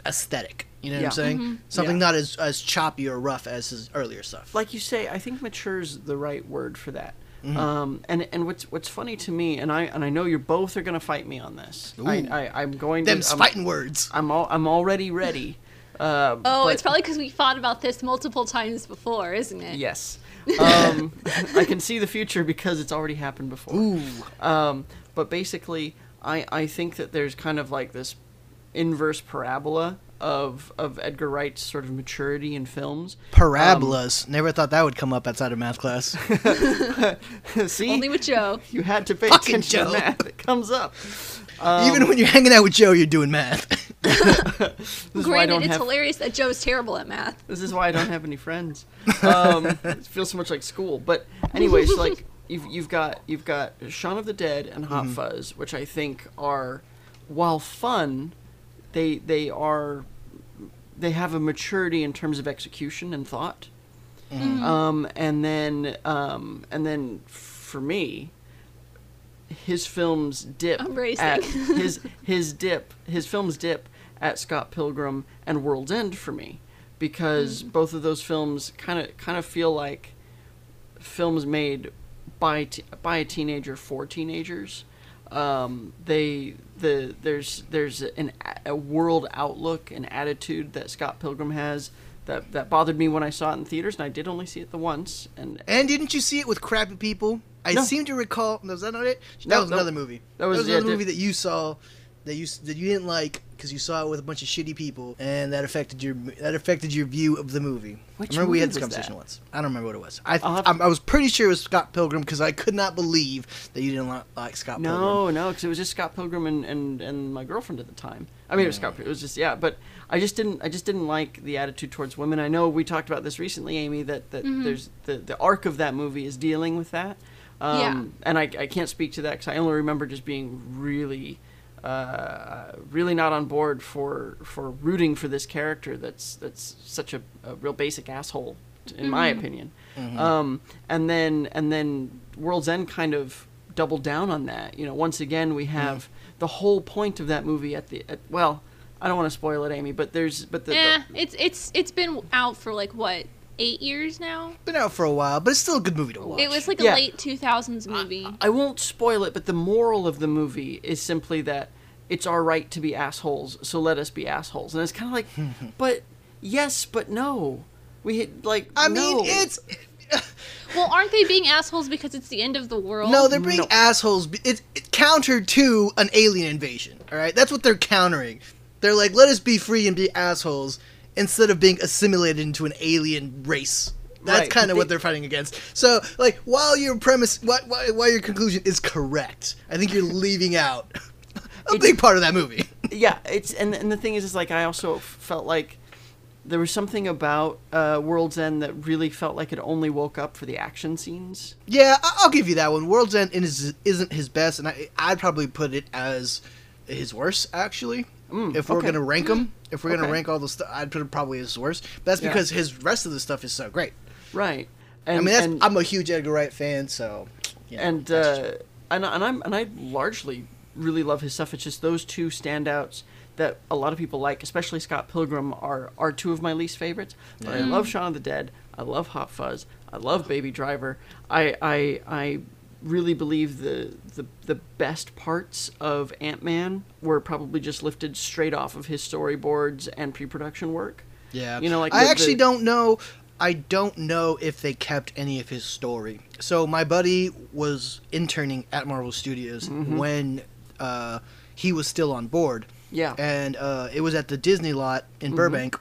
aesthetic. You know what I'm saying? Mm-hmm. Something Yeah. not as as choppy or rough as his earlier stuff. like you say, I think mature's the right word for that. Mm-hmm. Um, and and what's what's funny to me, and I and I know you're both are going to fight me on this. I, Ooh. I I'm going Them to. I'm, fighting words. I'm all I'm already ready. Uh, Oh, but- it's probably because we fought about this multiple times before, isn't it? yes. Um, I can see the future because it's already happened before. Ooh. Um, but basically, I, I think that there's kind of like this inverse parabola of of Edgar Wright's sort of maturity in films. Parabolas. Never thought that would come up outside of math class. See, Only with Joe. you had to pay Fucking attention Joe. to math. It comes up. Um, Even when you're hanging out with Joe, you're doing math. this is why I Granted, don't it's have. hilarious that Joe's terrible at math. This is why I don't have any friends. Um, it feels so much like school. But anyways, like you've you've got you've got Shaun of the Dead and Hot Fuzz, which I think are, while fun, they they are they have a maturity in terms of execution and thought. Um, and then um, and then for me, his films dip I'm racing. at his his dip his films dip at Scott Pilgrim and World's End for me because Hmm. both of those films kind of kind of feel like films made by t- by a teenager for teenagers. Um, they the there's there's an a a world outlook and attitude that Scott Pilgrim has that that bothered me when I saw it in theaters, and I did only see it the once. And And didn't you see it with crappy people? I No. seem to recall. Was that not it? That No, was no. another movie. That was- yeah, another diff- movie that you saw that you that you didn't like because you saw it with a bunch of shitty people, and that affected your that affected your view of the movie. Which I remember we had this conversation that? once. I don't remember what it was. I I'll have I'm- I was pretty sure it was Scott Pilgrim because I could not believe that you didn't li- like Scott Pilgrim. No, no, because it was just Scott Pilgrim and, and, and my girlfriend at the time. I mean, it was Scott. It was just yeah, but I just didn't I just didn't like the attitude towards women. I know we talked about this recently, Amy. That that there's the the arc of that movie is dealing with that. Um, Yeah. And I, I can't speak to that because I only remember just being really, uh, really not on board for for rooting for this character that's that's such a, a real basic asshole, in my opinion. Um, and then and then World's End kind of doubled down on that. You know, once again we have the whole point of that movie at the at, well. I don't want to spoil it, Amy, but there's but the, the Eh, it's it's it's been out for like what eight years now. Been out for a while, but it's still a good movie to watch. It was like a Yeah. late two thousands movie. I won't spoil it, but the moral of the movie is simply that it's our right to be assholes, so let us be assholes. And it's kind of like, but yes, but no. We hit, like I mean, it's well, aren't they being assholes because it's the end of the world? no, they're being No. assholes. b- It's it counter to an alien invasion. All right, that's what they're countering. They're like, let us be free and be assholes instead of being assimilated into an alien race. That's Right, kind but of what they- they're fighting against. So, like, while your premise, while, while while your conclusion is correct, I think you're leaving out a big part of that movie. yeah, it's and and the thing is, is like I also felt like there was something about uh, World's End that really felt like it only woke up for the action scenes. Yeah, I'll give you that one. World's End is, isn't his best, and I, I'd probably put it as his worst, actually. if we're okay. gonna rank them, if we're gonna rank all the stuff, I'd put it probably as worst. But that's Yeah. because his rest of the stuff is so great. Right. And, I mean, that's, and, I'm a huge Edgar Wright fan, so. Know, and uh, and and I'm and I largely really love his stuff. It's just those two standouts that a lot of people like, especially Scott Pilgrim, are are two of my least favorites. But I love Shaun of the Dead. I love Hot Fuzz. I love Baby Driver. I I I really believe the the the best parts of Ant Man were probably just lifted straight off of his storyboards and pre-production work. Yeah. You know, like I the- actually the- don't know. I don't know if they kept any of his story. So my buddy was interning at Marvel Studios Mm-hmm. when uh, he was still on board. Yeah. And uh, it was at the Disney lot in Burbank.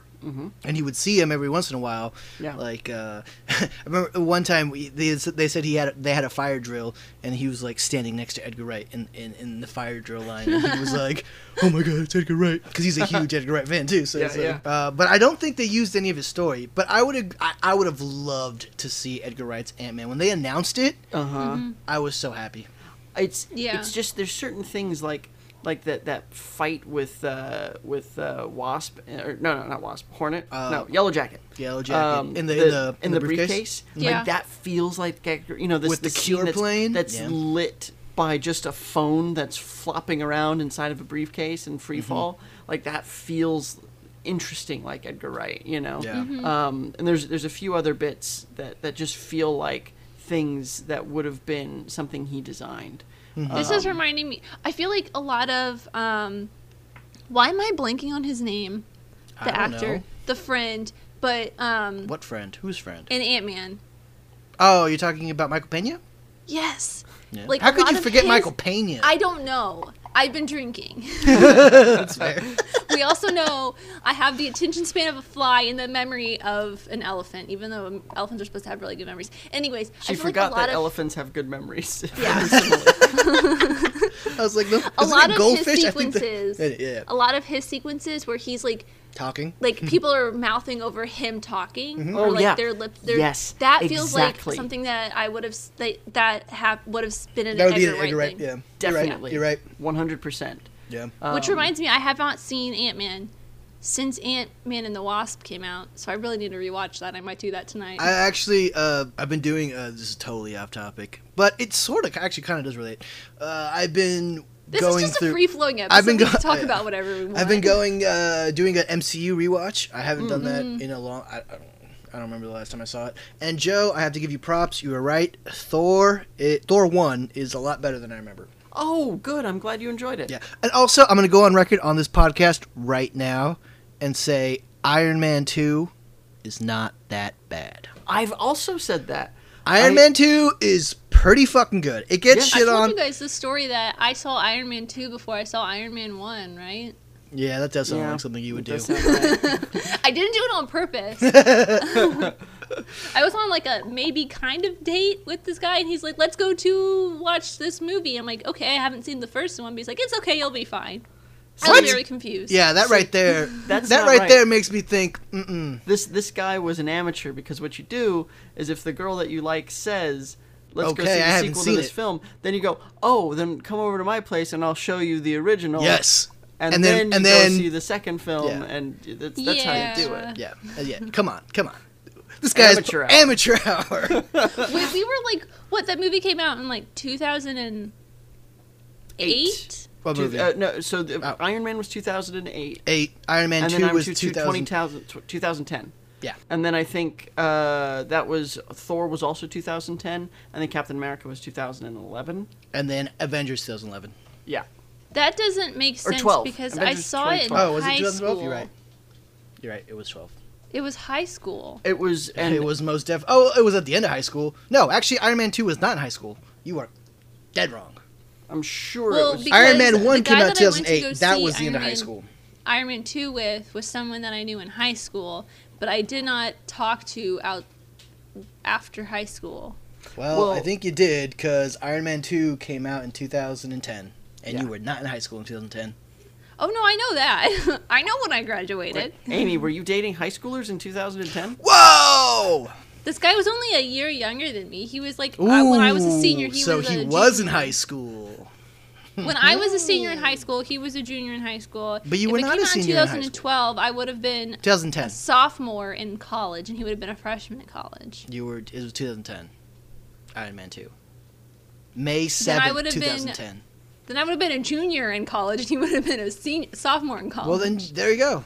And he would see him every once in a while. Mm-hmm. Yeah. Like uh, I remember one time we, they, they said he had they had a fire drill and he was like standing next to Edgar Wright in, in, in the fire drill line and he was like, "Oh my god, it's Edgar Wright!" Because he's a huge Edgar Wright fan too. So Yeah, like, yeah. uh, but I don't think they used any of his story. But I would have I, I would have loved to see Edgar Wright's Ant Man when they announced it. Uh huh. I was so happy. It's Yeah. It's just there's certain things like like that that fight with uh, with uh, Wasp or no no not Wasp Hornet Uh, no Yellow Jacket Yellow Jacket. Um, In the- in the- in the briefcase, Yeah. like that feels like you know this With the scene cure that's, plane? that's Yeah. lit by just a phone that's flopping around inside of a briefcase in free Mm-hmm. fall like that feels interesting like Edgar Wright you know Yeah. um, and there's there's a few other bits that that just feel like things that would have been something he designed This is reminding me. I feel like a lot of. Um, why am I blanking on his name? The I don't actor, know. the friend, but um, What friend? Whose friend? in Ant Man. Oh, you're talking about Michael Pena? Yes. Yeah. Like, How could you forget his- Michael Pena? I don't know. I've been drinking. That's fair. we also know I have the attention span of a fly and the memory of an elephant, even though elephants are supposed to have really good memories. Anyways, She I feel forgot like a lot that of, elephants have good memories. Yeah. I was like, no, a lot of goldfish? his I think that- sequences. yeah, A lot of his sequences where he's like talking. like people are mouthing over him talking or Oh, like yeah. their lips their, Yes, that feels exactly. like something that i would have that, that hap, would have been an That would be Edgar an Wright Edgar Wright. thing. Yeah, Definitely. You're right. One hundred percent. You're right. Uh, which reminds me i have not seen ant-man since Ant Man and the Wasp came out, so I really need to rewatch that. I might do that tonight. I actually, uh, I've been doing. Uh, this is totally off topic, but it sort of actually kind of does relate. Uh, I've been this going is just through. a free flowing episode. I've been we can talk about whatever we want. I've been going, uh, doing an MCU rewatch. I haven't done that Mm-hmm. in a long. I, I don't. I don't remember the last time I saw it. And Joe, I have to give you props. You were right. Thor, it, Thor one is a lot better than I remember. Oh, good. I'm glad you enjoyed it. Yeah. And also, I'm going to go on record on this podcast right now and say Iron Man 2 is not that bad. I've also said that. Iron I- Man 2 is pretty fucking good. It gets shit on. I shit told on. you guys the story that I saw Iron Man 2 before I saw Iron Man 1, right? Yeah, that does sound Yeah, like something you would do. right. I didn't do it on purpose. I was on like a maybe kind of date with this guy, and he's like, "Let's go to watch this movie." I'm like, "Okay, I haven't seen the first one," but he's like, "It's okay, you'll be fine." I What? was very confused. Yeah, that right there. That's that right, right. there makes me think. Mm-mm. this this guy was an amateur because what you do is if the girl that you like says let's go see the haven't sequel to this it. film then you go oh then come over to my place and i'll show you the original Yes. and, And then, then- and you then- go see the second film Yeah. and that's, that's how you do it Yeah, uh, yeah. Come on, come on. This guy's Amateur hour. amateur hour. we, we were like, what? That movie came out in like 2008. Eight. What Two- movie? uh, no so the, Oh. iron man was 2008 Eight. Iron Man and Two then Iron was Man 2 2000. 2000 2010 Yeah. and then I think uh, that was Thor was also 2010, and then Captain America was 2011. And then Avengers 2011. Yeah, That doesn't make sense. Or sense 12. because I saw it in 2012. Oh, was it high 2012? school. You're right. You're right. It was 12. It was high school. it was, and And it was most def. Oh, it was at the end of high school. No, actually, Iron Man 2 was not in high school. You are dead wrong. I'm sure Well, it was. Iron Man 1 came out that I 2008. go That was the end of Iron high school. Iron Man 2 with was someone that I knew in high school, but I did not talk to out after high school. Well, Well- I think you did because Iron Man 2 came out in 2010. And Yeah. you were not in high school in 2010. Oh no, I know that. I know when I graduated. Amy, were you dating high schoolers in 2010? Whoa! This guy was only a year younger than me. He was like uh, when I was a senior. Ooh, He so was he was in high school. When I was a senior in high school, he was a junior in high school. But you if were not a senior in high school. 2012, I would have been 2010. a sophomore in college, and he would have been a freshman in college. You were. It was 2010. Iron Man 2. May Then I 7th, would've been- 2010. Then I would have been a junior in college, and he would have been a senior, sophomore in college. Well, then there you go.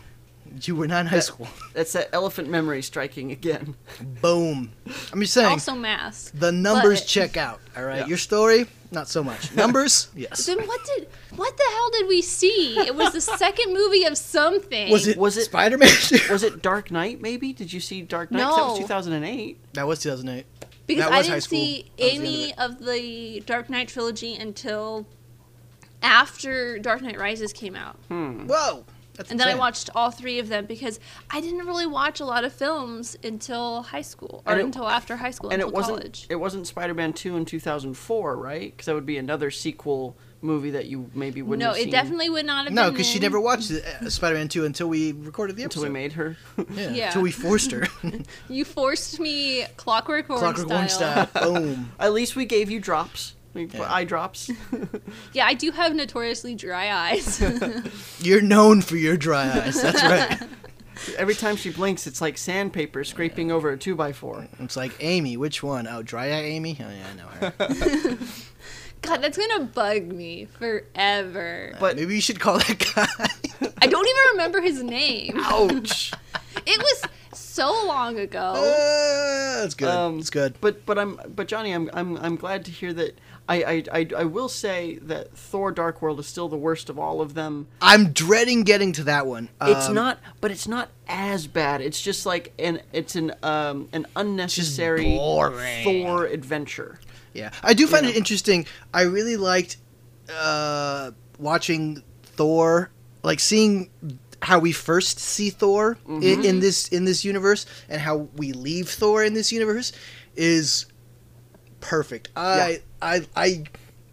You were not in high That- school. That's that elephant memory striking again. Boom. I'm just saying. also mass. the numbers but- check out. All right. Yeah. Your story, not so much. Numbers, yes. Then what did what the hell did we see? It was the second movie of something. Was it Was it- Spider Man? Was it Dark Knight? Maybe did you see Dark Knight? 'Cause That was No. 2008. that was 2008. because that I was high didn't school. see That was the of any of the Dark Knight trilogy until after Dark Knight Rises came out. Hmm. Whoa. That's And then I watched all three of them because I didn't really watch a lot of films until high school or it- until after high school And until it wasn't. college. It wasn't Spider-Man 2 in 2004, right? Because that would be another sequel movie that you maybe wouldn't no, have it seen definitely would not have been. No, because she never watched uh, Spider Man 2 until we recorded the episode. until we made her. yeah, Yeah. Until we forced her. You forced me Clockwork Orange Clockwork Orange style. style. Boom. At least we gave you drops. We put Yeah. eye drops. Yeah, I do have notoriously dry eyes. You're known for your dry eyes. That's right. Every time she blinks, it's like sandpaper scraping over a two by four. It's like Amy. Which one? Oh, dry eye Amy. Oh yeah, I know her. God, that's gonna bug me forever. But- maybe you should call that guy. I don't even remember his name. Ouch. It was so long ago. Uh, that's good. Um, it's good. But but I'm but Johnny, I'm I'm I'm glad to hear that. I, I, I, I will say that Thor: Dark World is still the worst of all of them. I'm dreading getting to that one. It's Um, not, but it's not as bad. It's just like an it's an um an unnecessary. Thor adventure. Yeah, I do find Yeah. it interesting. I really liked uh, watching Thor, like seeing how we first see Thor Mm-hmm. in, in this in this universe, and how we leave Thor in this universe is perfect. I I I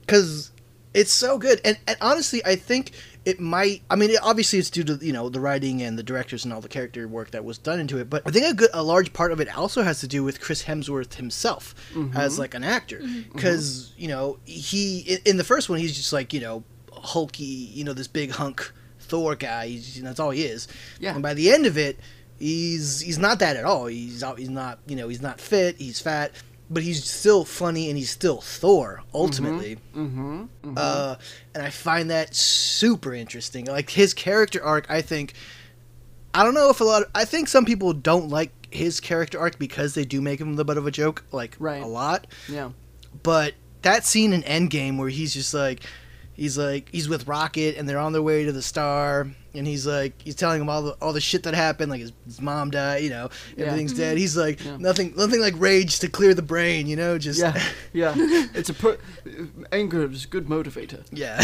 because it's so good, and, and honestly, I think it might. I mean, it, obviously, it's due to you know the writing and the directors and all the character work that was done into it. But I think a good, a large part of it also has to do with Chris Hemsworth himself mm-hmm. as like an actor, mm-hmm. mm-hmm. because you know he in, in the first one he's just like you know hulky, you know this big hunk Thor guy. He's, you know, that's all he is. Yeah. And by the end of it, he's he's not that at all. He's out- he's not you know he's not fit. He's fat, but he's still funny and he's still Thor ultimately. Mm-hmm. Uh, and I find that super interesting. Like his character arc, I think. I don't know if a lot. Of, I think some people don't like his character arc because they do make him the butt of a joke, like Right. a lot. Yeah. But that scene in Endgame where he's just like, he's like, he's with Rocket and they're on their way to the star, and he's like, he's telling him all the all the shit that happened, like his, his mom died, you know, Yeah. everything's dead. He's like, Yeah. nothing, nothing like rage to clear the brain, you know, just Yeah. Yeah. it's a pro- anger is a good motivator. yeah.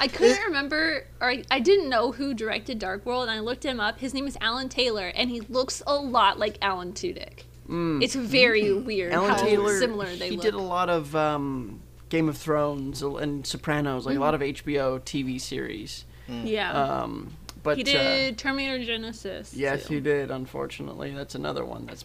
I couldn't remember, or I, I didn't know who directed Dark World, and I looked him up. His name is Alan Taylor, and he looks a lot like Alan Tudyk. It's very weird Mm. Alan how Taylor, similar they he look. did a lot of um, Game of Thrones and Sopranos, like a lot of HBO TV series. yeah, Um, but he uh, did Terminator Genisys. yes, too. he did. Unfortunately, that's another one. That's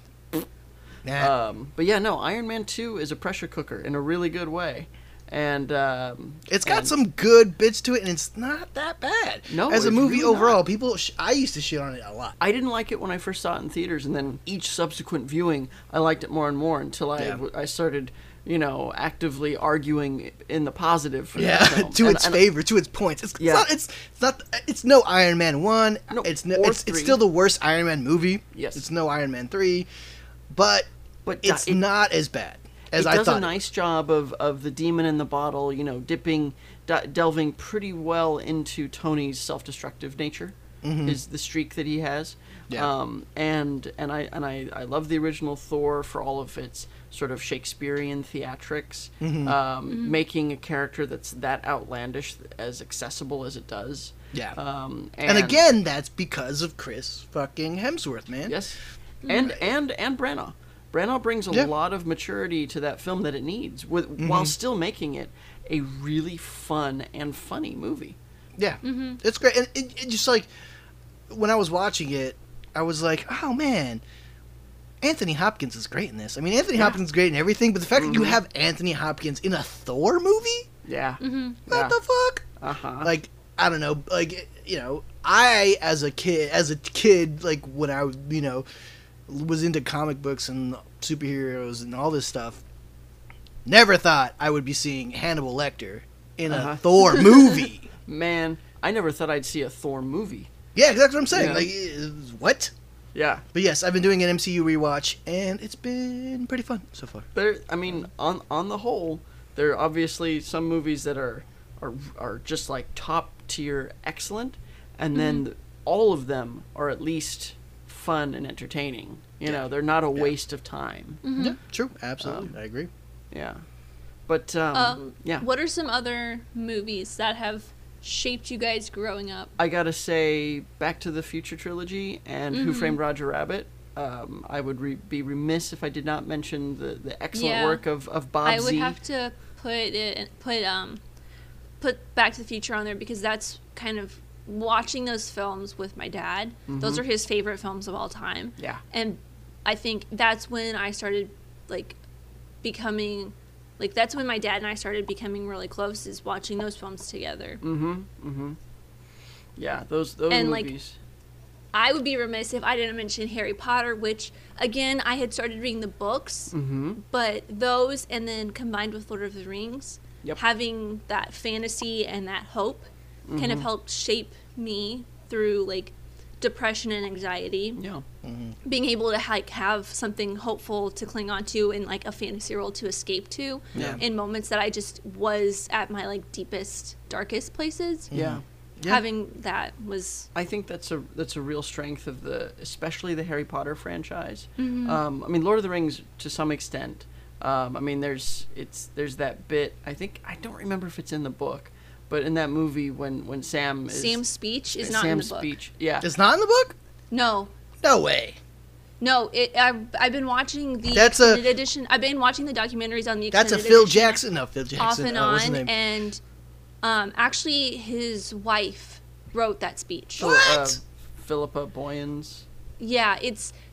Nah. um, but yeah, no. Iron Man Two is a pressure cooker in a really good way, and um, It's got and- some good bits to it, and it's not that bad. No, as a movie really overall, not. people sh- I used to shit on it a lot. I didn't like it when I first saw it in theaters, and then each subsequent viewing, I liked it more and more until I Yeah. I started, you know, actively arguing in the positive for Yeah, to And- its and- favor, to its points. It's, it's not. It's, it's not. It's no Iron Man one. No, it's no, it's, it's still the worst Iron Man movie. Yes. It's no Iron Man three, but But it's it, not as bad as it I does thought. a nice job of, of the demon in the bottle, you know, dipping, d- delving pretty well into Tony's self-destructive nature, is the streak that he has. Mm-hmm. Yeah. Um, and and I and I, I love the original Thor for all of its sort of Shakespearean theatrics, Mm-hmm. um, making a character that's that outlandish as accessible as it does. Yeah. Um, and, again, that's because of Chris fucking Hemsworth, man. Yes, and and and Branagh. Branagh brings a Yeah. lot of maturity to that film that it needs, with Mm-hmm. while still making it a really fun and funny movie. Yeah, it's great. And it, it just like when I was watching it, I was like, oh man, Anthony Hopkins is great in this. I mean, Anthony Yeah. Hopkins is great in everything, but the fact that you have Anthony Hopkins in a Thor movie, Yeah. Mm-hmm. what Yeah. the fuck? Uh huh. Like, I don't know, like you know, I as a kid, as a kid, like when I was, you know, was into comic books and superheroes and all this stuff. Never thought I would be seeing Hannibal Lecter in Uh-huh. a Thor movie. Man, I never thought I'd see a Thor movie. Yeah, that's what I'm saying. Yeah. Like, what? Yeah. But yes, I've been doing an MCU rewatch, and it's been pretty fun so far. There, I mean, on on the whole, there are obviously some movies that are are are just like top tier excellent, and then all of them are at least fun and entertaining. You know, they're not a waste of time. Yeah, true, absolutely, Um, I agree. Yeah. But um, Um, yeah, What are some other movies that have shaped you guys growing up? I gotta say, Back to the Future trilogy and Mm-hmm. Who Framed Roger Rabbit. Um, I would re- be remiss if I did not mention the, the excellent Yeah. work of, of Bob I would Z. have to put it put um put Back to the Future on there because that's kind of watching those films with my dad. Those are his favorite films of all time. Mm-hmm. Yeah. And I think that's when I started like becoming like that's when my dad and I started becoming really close is watching those films together. Mm-hmm. Mm-hmm. Yeah, those those And, like, movies. I would be remiss if I didn't mention Harry Potter, which again I had started reading the books, mm-hmm. but those and then combined with Lord of the Rings, Yep. having that fantasy and that hope kind of helped shape me through like depression and anxiety. Yeah. Being able to like have something hopeful to cling on to in like a fantasy world to escape to Yeah. in moments that I just was at my like deepest, darkest places. Yeah. Yeah. Having that was I think that's a that's a real strength of the especially the Harry Potter franchise. Mm-hmm. Um, I mean, Lord of the Rings to some extent. Um, I mean, there's it's there's that bit. I think I don't remember if it's in the book, but in that movie when when Sam is Sam's speech is not in Sam's the book. speech. Yeah. It's not in the book. No, No way. No, it, I've, I've been watching the That's a- extended edition. I've been watching the documentaries on the That's a Phil edition Jackson. No, Phil Jackson. off and uh, what's his on, name? and um, actually his wife wrote that speech. Phil- What? Uh, Philippa Boyens. Yeah, it's hit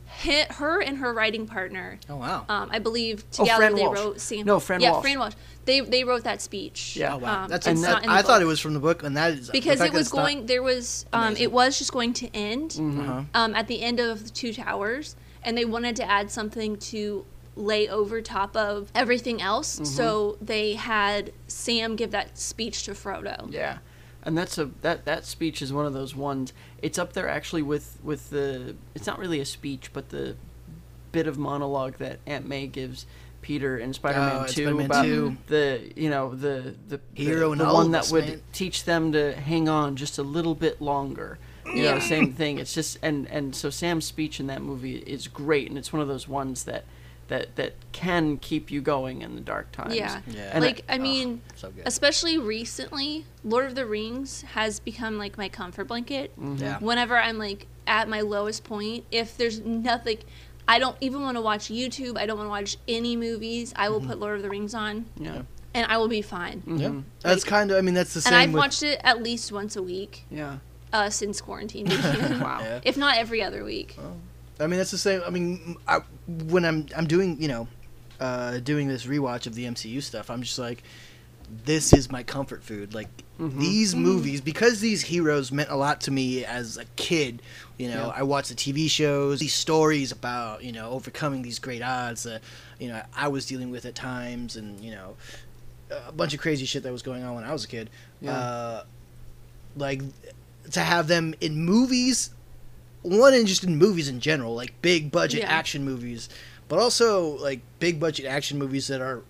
her and her writing partner. Oh wow. Um, I believe Oh, together Fran they Walsh. wrote Sam. No, Fran yeah, Walsh. Fran Walsh. They they wrote that speech. Yeah. oh wow. um, That's and that, I thought it was from the book, and that is because it was going. There was um, it was just going to end Uh-huh. um, at the end of the Two Towers, and they wanted to add something to lay over top of everything else. Mm-hmm. So they had Sam give that speech to Frodo. Yeah, and that's a that that speech is one of those ones. It's up there actually with with the. It's not really a speech, but the bit of monologue that Aunt May gives Peter in Spider-Man Oh, Two Spider-Man about 2. the you know the the Hero the, and the one that us, would man. teach them to hang on just a little bit longer. You know, Yeah. same thing. It's just and and so Sam's speech in that movie is great, and it's one of those ones that. That, that can keep you going in the dark times. Yeah. Yeah. And like I oh, mean, so good. especially recently, Lord of the Rings has become like my comfort blanket. Yeah. Whenever I'm like at my lowest point, if there's nothing, I don't even want to watch YouTube. I don't want to watch any movies. I will Mm-hmm. put Lord of the Rings on, yeah, and I will be fine. Yeah. That's kind of. I mean, that's the same. And. I've with, watched it at least once a week yeah. uh, since quarantine began. Wow. Yeah. if not every other week. I mean, that's the same. I mean, I, when I'm I'm doing you know, uh, doing this rewatch of the MCU stuff, I'm just like, this is my comfort food. Like these movies, because these heroes meant a lot to me as a kid. You know, Yeah. I watched the TV shows, these stories about you know overcoming these great odds that you know I was dealing with at times, and you know, a bunch of crazy shit that was going on when I was a kid. Yeah. Uh, like to have them in movies one and just in movies in general like big budget Yeah. action movies but also like big budget action movies that are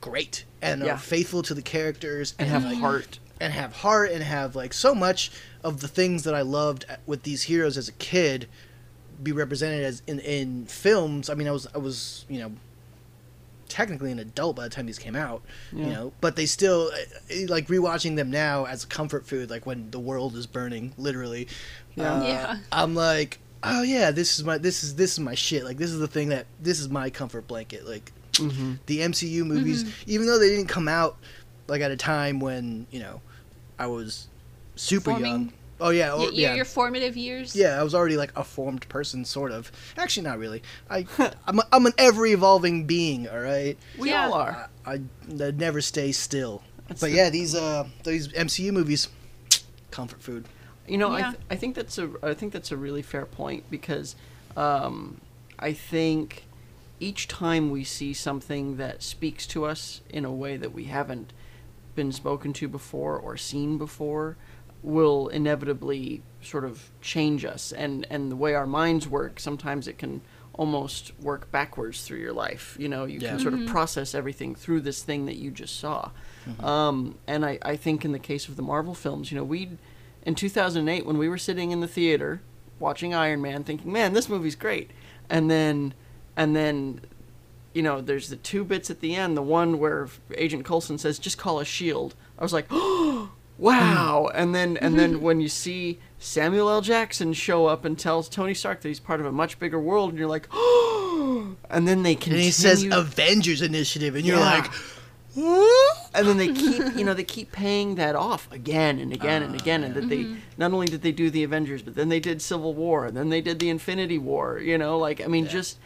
great and Yeah. are faithful to the characters And have like, heart. and have heart and have like so much of the things that I loved with these heroes as a kid be represented as in in films. I mean, I was I was you know technically an adult by the time these came out, you know, but they still eh, like rewatching them now as a comfort food, like when the world is burning, literally. Yeah. uh, Yeah. I'm like, oh yeah, this is my this is this is my shit. Like this is the thing that this is my comfort blanket. Like Mm-hmm. the MCU movies, even though they didn't come out like at a time when you know I was super Forming? young. Oh yeah, oh, your, yeah, your formative years. yeah. I was already like a formed person, sort of. Actually, not really. I I'm, a, I'm an ever evolving being. All right. We Yeah. all are. I, I, I never stay still. That's but the- yeah, these uh these MCU movies, comfort food. You know, I, th- I think that's a I think that's a really fair point because um, I think each time we see something that speaks to us in a way that we haven't been spoken to before or seen before will inevitably sort of change us. And and the way our minds work sometimes it can almost work backwards through your life. You know you Yeah. can sort of process everything through this thing that you just saw. Um, and I, I think in the case of the marvel films you know we in 2008 when we were sitting in the theater watching iron man thinking man this movie's great. And then and then you know there's the two bits at the end the one where agent coulson says just call a shield. I was like oh wow. Mm-hmm. And then and then mm-hmm. when you see samuel l. Jackson show up and tells tony stark that he's part of a much bigger world and you're like oh and then they continue And he says Avengers Initiative, and you're Yeah. like, and then they keep you know they keep paying that off again and again and ah, again and that they mm-hmm. not only did they do the avengers but then they did civil war and then they did the infinity war you know like i mean just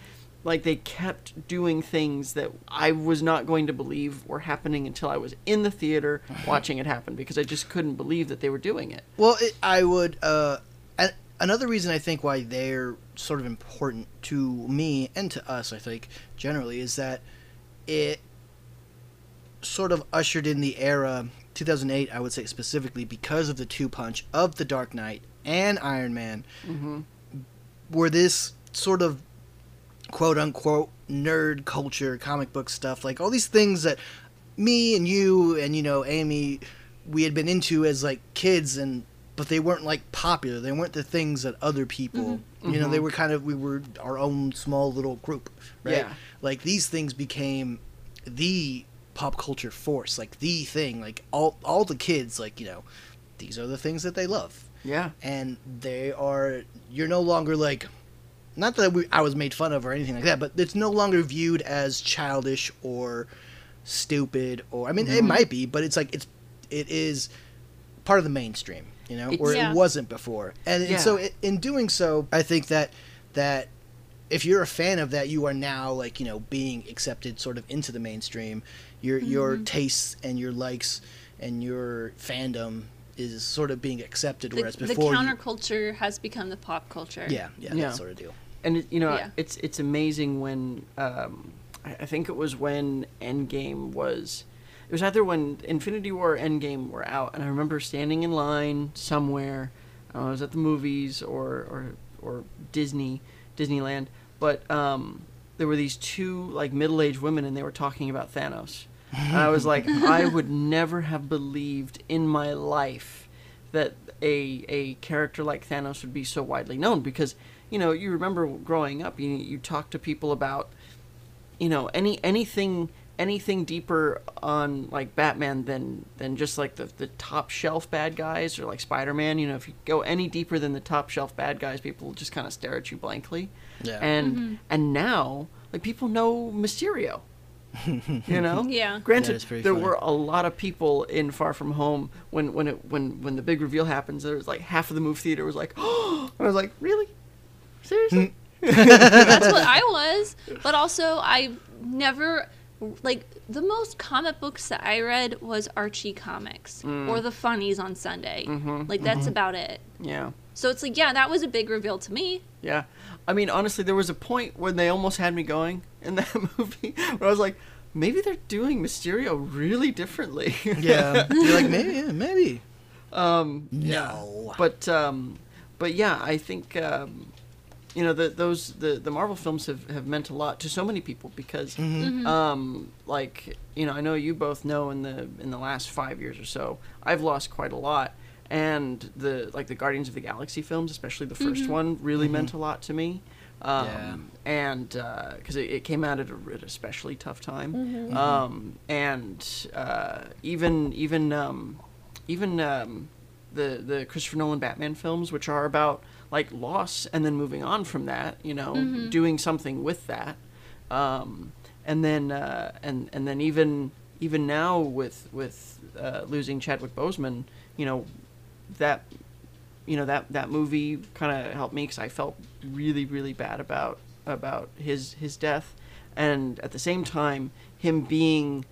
like they kept doing things that i was not going to believe were happening until i was in the theater watching it happen because i just couldn't believe that they were doing it Well, it, I would. Uh, a- another reason I think why they're sort of important to me and to us, I think generally, is that it sort of ushered in the era 2008. I would say specifically because of the two punch of the Dark Knight and Iron Man, mm-hmm. where this sort of quote unquote nerd culture, comic book stuff, like all these things that me and you and you know Amy, we had been into as like kids, and but they weren't like popular. They weren't the things that other people, mm-hmm. you know, they mm-hmm. were kind of we were our own small little group, right? Yeah. Like these things became the pop culture force, like the thing, like all all the kids, like you know, these are the things that they love yeah and they are you're no longer like not that we, I was made fun of or anything like that, but it's no longer viewed as childish or stupid or I mean it might be, but it's like it's it is part of the mainstream, you know, It's- or Yeah. it wasn't before. And, and so Yeah. i in doing so, I think that that if you're a fan of that, you are now like you know being accepted sort of into the mainstream. Your your mm-hmm. tastes and your likes and your fandom is sort of being accepted, The, whereas the before, you- counterculture has become the pop culture. yeah, yeah, Yeah. that sort of deal. and it, you know Yeah. it's it's amazing when um, I, I think it was when Endgame was it was either when Infinity War or Endgame were out, and I remember standing in line somewhere. I, don't know, I was at the movies or or or Disney Disneyland, but um, there were these two like middle aged women, and they were talking about Thanos. And I was like, I would never have believed in my life that a a character like Thanos would be so widely known because you know you remember growing up you you talk to people about you know any anything anything deeper on like Batman than than just like the the top shelf bad guys or like Spider-Man you know if you go any deeper than the top shelf bad guys people just kind of stare at you blankly. Yeah. and mm-hmm. and now like people know Mysterio you know Yeah. granted That is there funny. were a lot of people in far from home when when it when when the big reveal happens there was like half of the movie theater was like oh i was like really seriously That's what I was. But also, I never like the most comic books that I read was Archie comics Mm. or the funnies on Sunday. Mm-hmm, Like that's about it. yeah So it's like, yeah, that was a big reveal to me. yeah i mean honestly there was a point when they almost had me going in that movie where i was like maybe they're doing mysterio really differently. Yeah, you're like maybe, yeah, maybe. um No, but um, but yeah, I think um, you know the, those the, the Marvel films have, have meant a lot to so many people because um, like you know I know you both know in the in the last five years or so I've lost quite a lot and the like the Guardians of the Galaxy films especially the 1st one really meant a lot to me. Um, Yeah. and because it, it came out at a, at a especially tough time. Um, and uh, even even um, even um, the the Christopher Nolan Batman films, which are about like loss and then moving on from that, you know, doing something with that, um, and then uh, and and then even even now with with uh, losing Chadwick Boseman, you know, that you know that that movie kind of helped me because I felt really really bad about about his his death, and at the same time him being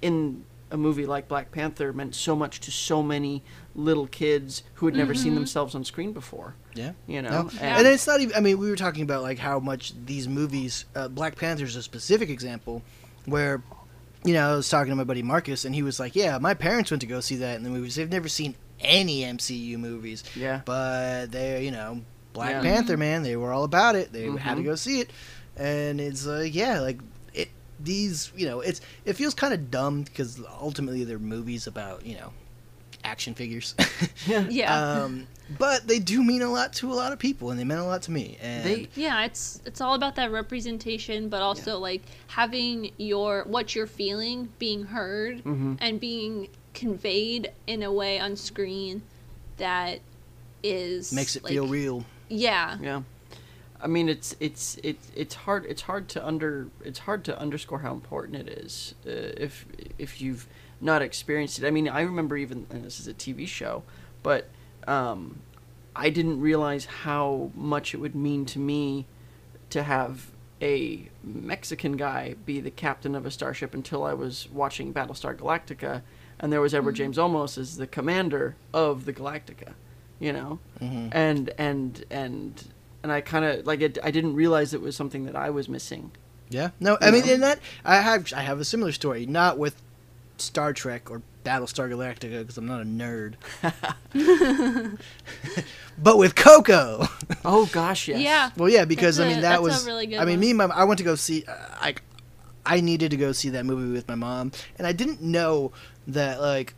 in a movie like Black Panther meant so much to so many little kids who had never seen themselves on screen before. yeah. You know, No. and, And it's not even. I mean, we were talking about like how much these movies. Uh, Black Panther is a specific example where, you know, I was talking to my buddy Marcus, and he was like, "Yeah, my parents went to go see that in the movies. They've never seen any MCU movies, yeah, but they, you know, Black Yeah. Panther, man, they were all about it. They had to Mhm. go see it, and it's like, yeah, like it. These, you know, it's it feels kind of dumb because ultimately they're movies about you know action figures. yeah, Yeah. um, but they do mean a lot to a lot of people, and they meant a lot to me. And They- yeah, it's it's all about that representation, but also like having your what you're feeling being heard Mhm. and being conveyed in a way on screen that is makes it like- feel real. Yeah. yeah. I mean, it's it's it, it's hard it's hard to under it's hard to underscore how important it is uh, if if you've not experienced it. I mean, I remember even and this is a TV show, but um, I didn't realize how much it would mean to me to have a Mexican guy be the captain of a starship until I was watching Battlestar Galactica, and there was Edward James Olmos as the commander of the Galactica, you know, Mhm. and and and and I kind of like it. I didn't realize it was something that I was missing. Yeah. No, I mean, know? in that I have I have a similar story, not with Star Trek or Battlestar Galactica because I'm not a nerd, but with Coco. Oh gosh, yes. Yeah. well, yeah, because That's I mean a- that a was. really good I mean, me and my I went to go see. Uh, I I needed to go see that movie with my mom, and I didn't know that like.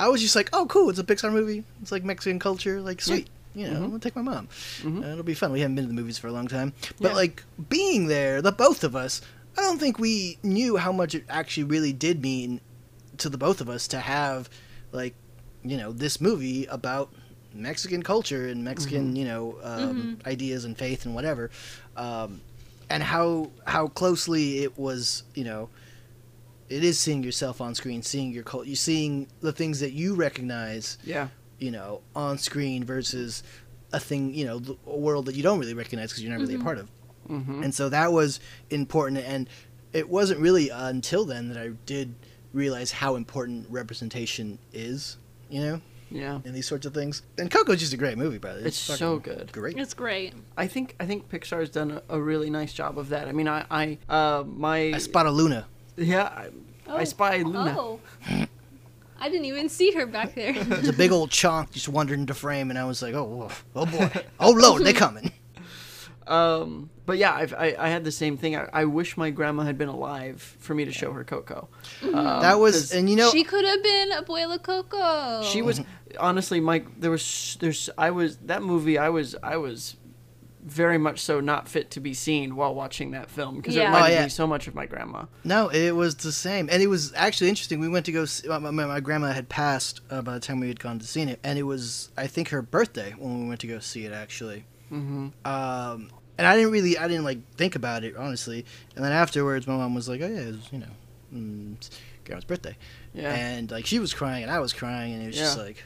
I was just like, oh, cool! It's a Pixar movie. It's like Mexican culture. Like, sweet. You know, Mhm. I'll take my mom. Mhm. Uh, it'll be fun. We haven't been to the movies for a long time, but Yeah. like being there, the both of us, I don't think we knew how much it actually really did mean to the both of us to have, like, you know, this movie about Mexican culture and Mexican, you know, um, ideas and faith and whatever, um, and how how closely it was, you know. It is seeing yourself on screen, seeing your cult, you seeing the things that you recognize Yeah. you know, on screen versus a thing, you know, a world that you don't really recognize because you're not really a part of. Mhm. and so that was important. And it wasn't really until then that I did realize how important representation is. You know, Yeah. and these sorts of things. And Coco's just a great movie, by the way. It's fucking so good. Great. It's great. I think I think Pixar's done a, a really nice job of that. I mean, I I uh, my I spot a Luna. yeah, I, I spy Luna. Oh. I didn't even see her back there. There's a big old chonk just wandered into frame, and I was like, oh, oh boy, oh lord, they're coming. Um, but yeah, I've, I I had the same thing. I, I wish my grandma had been alive for me to show her Coco. Um, that was, and you know, she could have been Abuela Coco. she was honestly, Mike. There was there's I was that movie. I was I was very much so not fit to be seen while watching that film because it reminded Oh, yeah. me so much of my grandma. no, it was the same, and it was actually interesting. We went to go. See, my, my, my grandma had passed uh, by the time we had gone to see it, and it was, I think, her birthday when we went to go see it. Actually, Mm-hmm. um, and I didn't really, I didn't like think about it honestly. And then afterwards, my mom was like, "Oh yeah, it was, you know, mm, it's grandma's birthday," Yeah. and like she was crying and I was crying, and it was just like,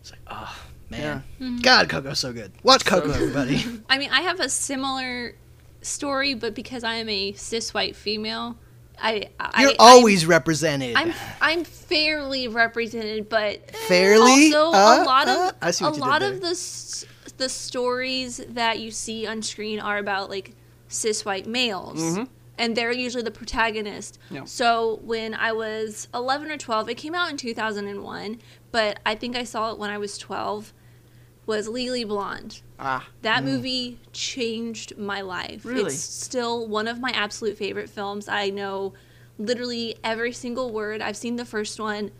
it's like, oh man, Mm-hmm. God, Coco's so good. Watch Coco, good. everybody. I mean, I have a similar story, but because I am a cis white female, I I You're I'm- always represented. I'm I'm fairly represented, but Fairly? also Uh, a lot uh, of I see a what you did lot there. of the the stories that you see on screen are about like cis white males. Mhm. And they're usually the protagonist. Yeah. So when I was 11 or 12, it came out in 2001, but I think I saw it when I was 12. Was Legally Blonde. Ah, That movie changed my life. Really? It's still one of my absolute favorite films. I know literally every single word. I've seen the first one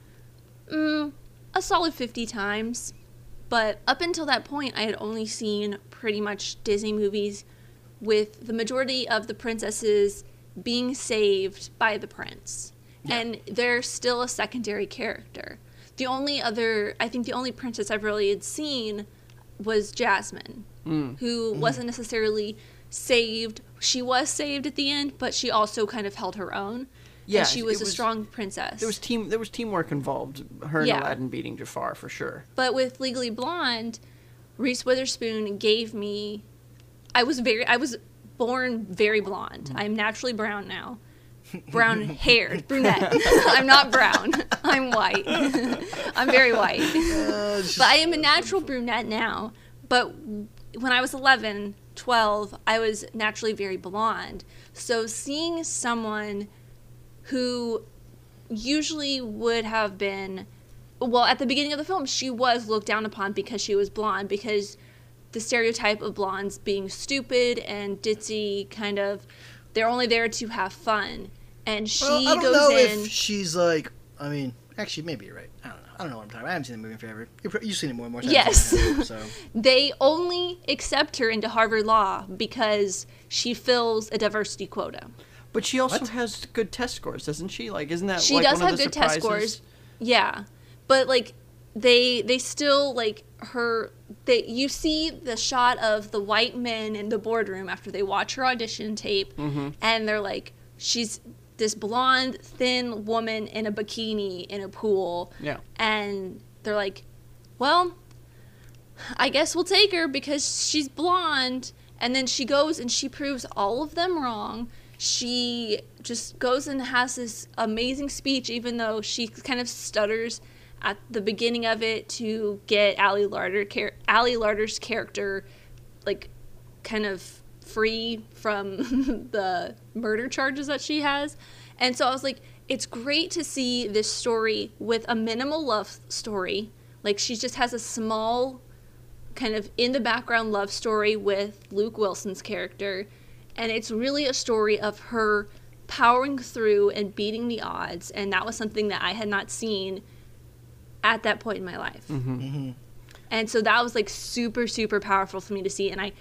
mm, a solid 50 times. But up until that point, I had only seen pretty much Disney movies with the majority of the princesses being saved by the prince. And they're still a secondary character. The only other, I think the only princess I've really had seen was Jasmine, Mm. who wasn't necessarily saved. She was saved at the end, but she also kind of held her own. Yeah, and she was a was- strong princess. there was team there was teamwork involved. Her and Yeah. Aladdin beating Jafar for sure. But with Legally Blonde, Reese Witherspoon gave me. I was very. I was born very blonde. Mm. I'm naturally brown now. Brown haired, brunette. I'm not brown. I'm white. I'm very white. Uh, But I am a natural brunette now. But when I was 11, 12, I was naturally very blonde. So seeing someone who usually would have been well at the beginning of the film she was looked down upon because she was blonde because the stereotype of blondes being stupid and ditzy kind of they're only there to have fun and she well, I don't goes know in if she's like. I mean, actually, maybe you're right. I don't know. I don't know what I'm talking about. I haven't seen the movie in forever. You've, you've seen it more and more times. Yes. so they only accept her into Harvard Law because she fills a diversity quota. But she also What? has good test scores, doesn't she? Like, isn't that she like does one have of the good test scores yeah but like they they still like her they you see the shot of the white men in the boardroom after they watch her audition tape Mm-hmm. and they're like she's this blonde thin woman in a bikini in a pool Yeah. and they're like well i guess we'll take her because she's blonde and then she goes and she proves all of them wrong she just goes and has this amazing speech even though she kind of stutters at the beginning of it to get Ali Larter Ali Larter's character like kind of free from the murder charges that she has. And so I was like it's great to see this story with a minimal love story. Like she just has a small kind of in the background love story with Luke Wilson's character and it's really a story of her powering through and beating the odds and that was something that I had not seen at that point in my life. Mm-hmm. And so that was like super super powerful for me to see and I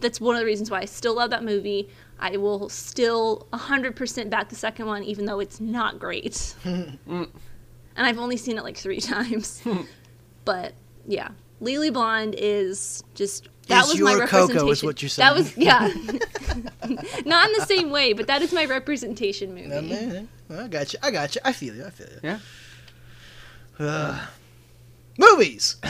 that's one of the reasons why I still love that movie. I will still 100% back the second one even though it's not great. and I've only seen it like 3 times. but yeah, Legally Blonde is just that Is was your my Coco, is representation. what you're That was yeah. not in the same way, but that is my representation movie. Yeah, man, I got you. I got you. I feel you. I feel you. Yeah. Uh, movies.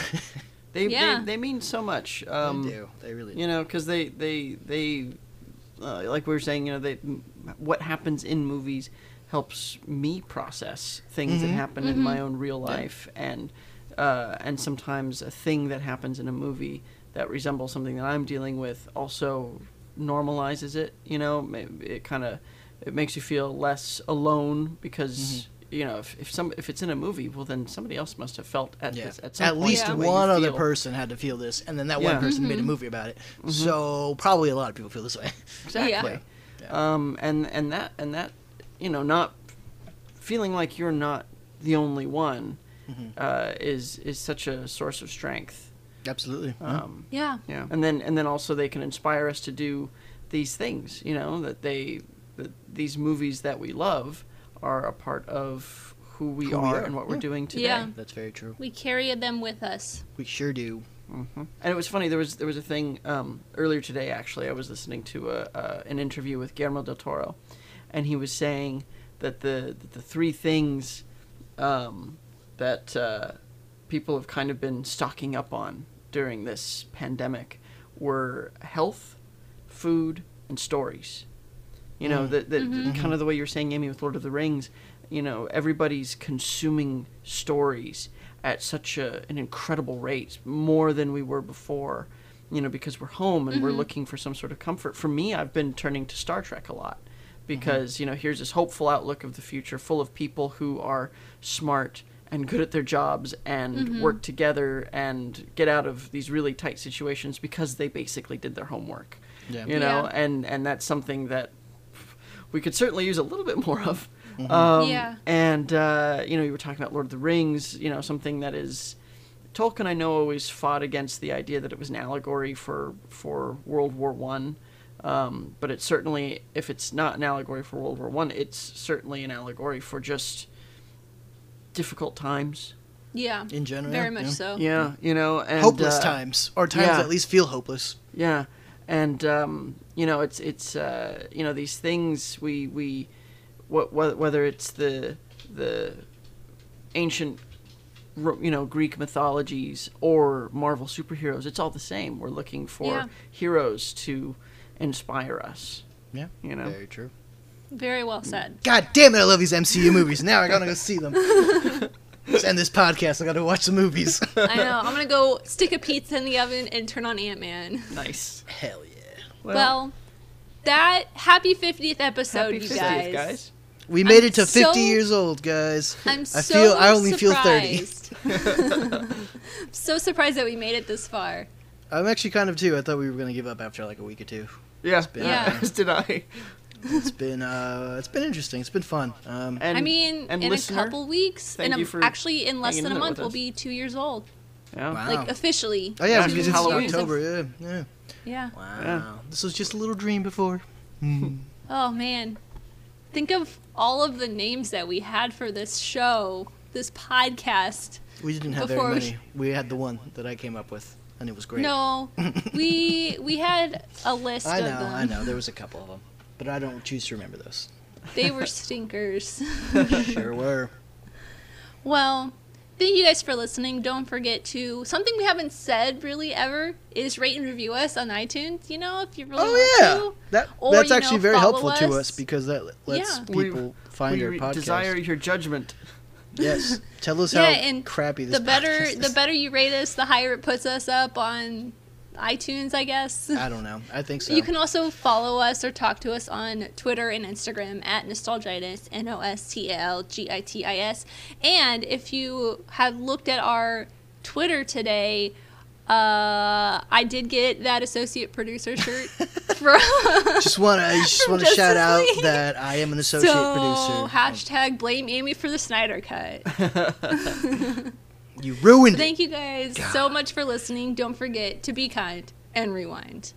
They, Yeah. they they mean so much. Um, they do. They really do. You know, because they they they uh, like we were saying, you know, they, what happens in movies helps me process things that happen in my own real life, and uh, and sometimes a thing that happens in a movie that resembles something that I'm dealing with also normalizes it. You know, it kind of it makes you feel less alone because. You know, if, if some if it's in a movie, well, then somebody else must have felt at Yeah. this at some At point least the way you one other feel. person had to feel this, and then that Yeah. one person made a movie about it. So probably a lot of people feel this way. exactly um and and that and that you know not feeling like you're not the only one uh is is such a source of strength Absolutely. Yeah. um Yeah. yeah and then and then also they can inspire us to do these things you know that they that these movies that we love are a part of who we, Who we are, are, and what we're doing today Yeah. That's very true. We carry them with us. We sure do. And it was funny. There was there was a thing um, earlier today. Actually, I was listening to a, uh, an interview with Guillermo del Toro, and he was saying that the that the three things um, that uh, people have kind of been stocking up on during this pandemic were health, food, and stories. You know, mm. that that mm-hmm. kind of the way you were saying, Amy, with Lord of the Rings. You know, everybody's consuming stories at such a, an incredible rate, more than we were before. You know, because we're home and we're mm-hmm. looking for some sort of comfort. For me, I've been turning to Star Trek a lot mm-hmm. because you know here's this hopeful outlook of the future, full of people who are smart and good at their jobs and work together and get out of these really tight situations because they basically did their homework. Yeah. You know, Yeah. and and that's something that we could certainly use a little bit more of. Um, Yeah. And uh, you know, you were talking about Lord of the Rings. You know, something that is Tolkien. I know always fought against the idea that it was an allegory for for World War One. Um, but it's certainly, if it's not an allegory for World War One, it's certainly an allegory for just difficult times. Yeah. In general, Very much yeah. so. Yeah, you know, and hopeless uh, times, or times yeah. that at least feel hopeless. Yeah, and um, you know, it's it's uh, you know these things we we what whether it's the the ancient you know Greek mythologies or Marvel superheroes, it's all the same. We're looking for Yeah. heroes to inspire us. Yeah, You know. very true. Very well said. God damn it, I love these MCU movies. Now I gotta go see them. Let's end this podcast. I gotta watch the movies. I know. I'm gonna go stick a pizza in the oven and turn on Ant Man. Nice. Hell yeah. Well, that happy 50th episode, happy you guys. guys. We made I'm it to 50 so- years old, guys. I'm I so feel I only feel 30. so surprised that we made it this far. I'm actually kind of too. I thought we were gonna give up after like a week or two. Yeah, been- Yeah. As did I. It's been uh, it's been interesting. It's been fun. Um, And, I mean, and in listener, a couple weeks, thank in a, actually in less than a month, we'll us. be two years old. Yeah. Wow. Like officially. oh yeah, Yeah, because it's it's Halloween. October. Yeah, yeah. Yeah. Wow. Yeah. This was just a little dream before. Oh man, think of all of the names that we had for this show, this podcast. We didn't have Before very we- many. We had the one that I came up with, and it was great. No, we we had a list I of know, them. I know. There was a couple of them, but I don't choose to remember those. They were stinkers. Sure were. well, thank you guys for listening. Don't forget to something we haven't said really ever is rate and review us on iTunes. You know, if you really Oh want yeah, to. that Or, that's actually know, very follow helpful to us. us because that lets Yeah. We- people find we our podcast. desire your judgment. Yes, tell us Yeah, how and crappy this is. the better podcast the better you rate us, the higher it puts us up on iTunes, I guess. I don't know. I think so. You can also follow us or talk to us on Twitter and Instagram at Nostalgitis, N O S T A L G I T I S. And if you have looked at our Twitter today, uh, I did get that associate producer shirt from. just want to just want to Justice shout out that I am an associate so producer. hashtag blame Amy for the Snyder cut. You ruined Thank it. Thank you guys God. so much for listening. Don't forget to be kind and rewind.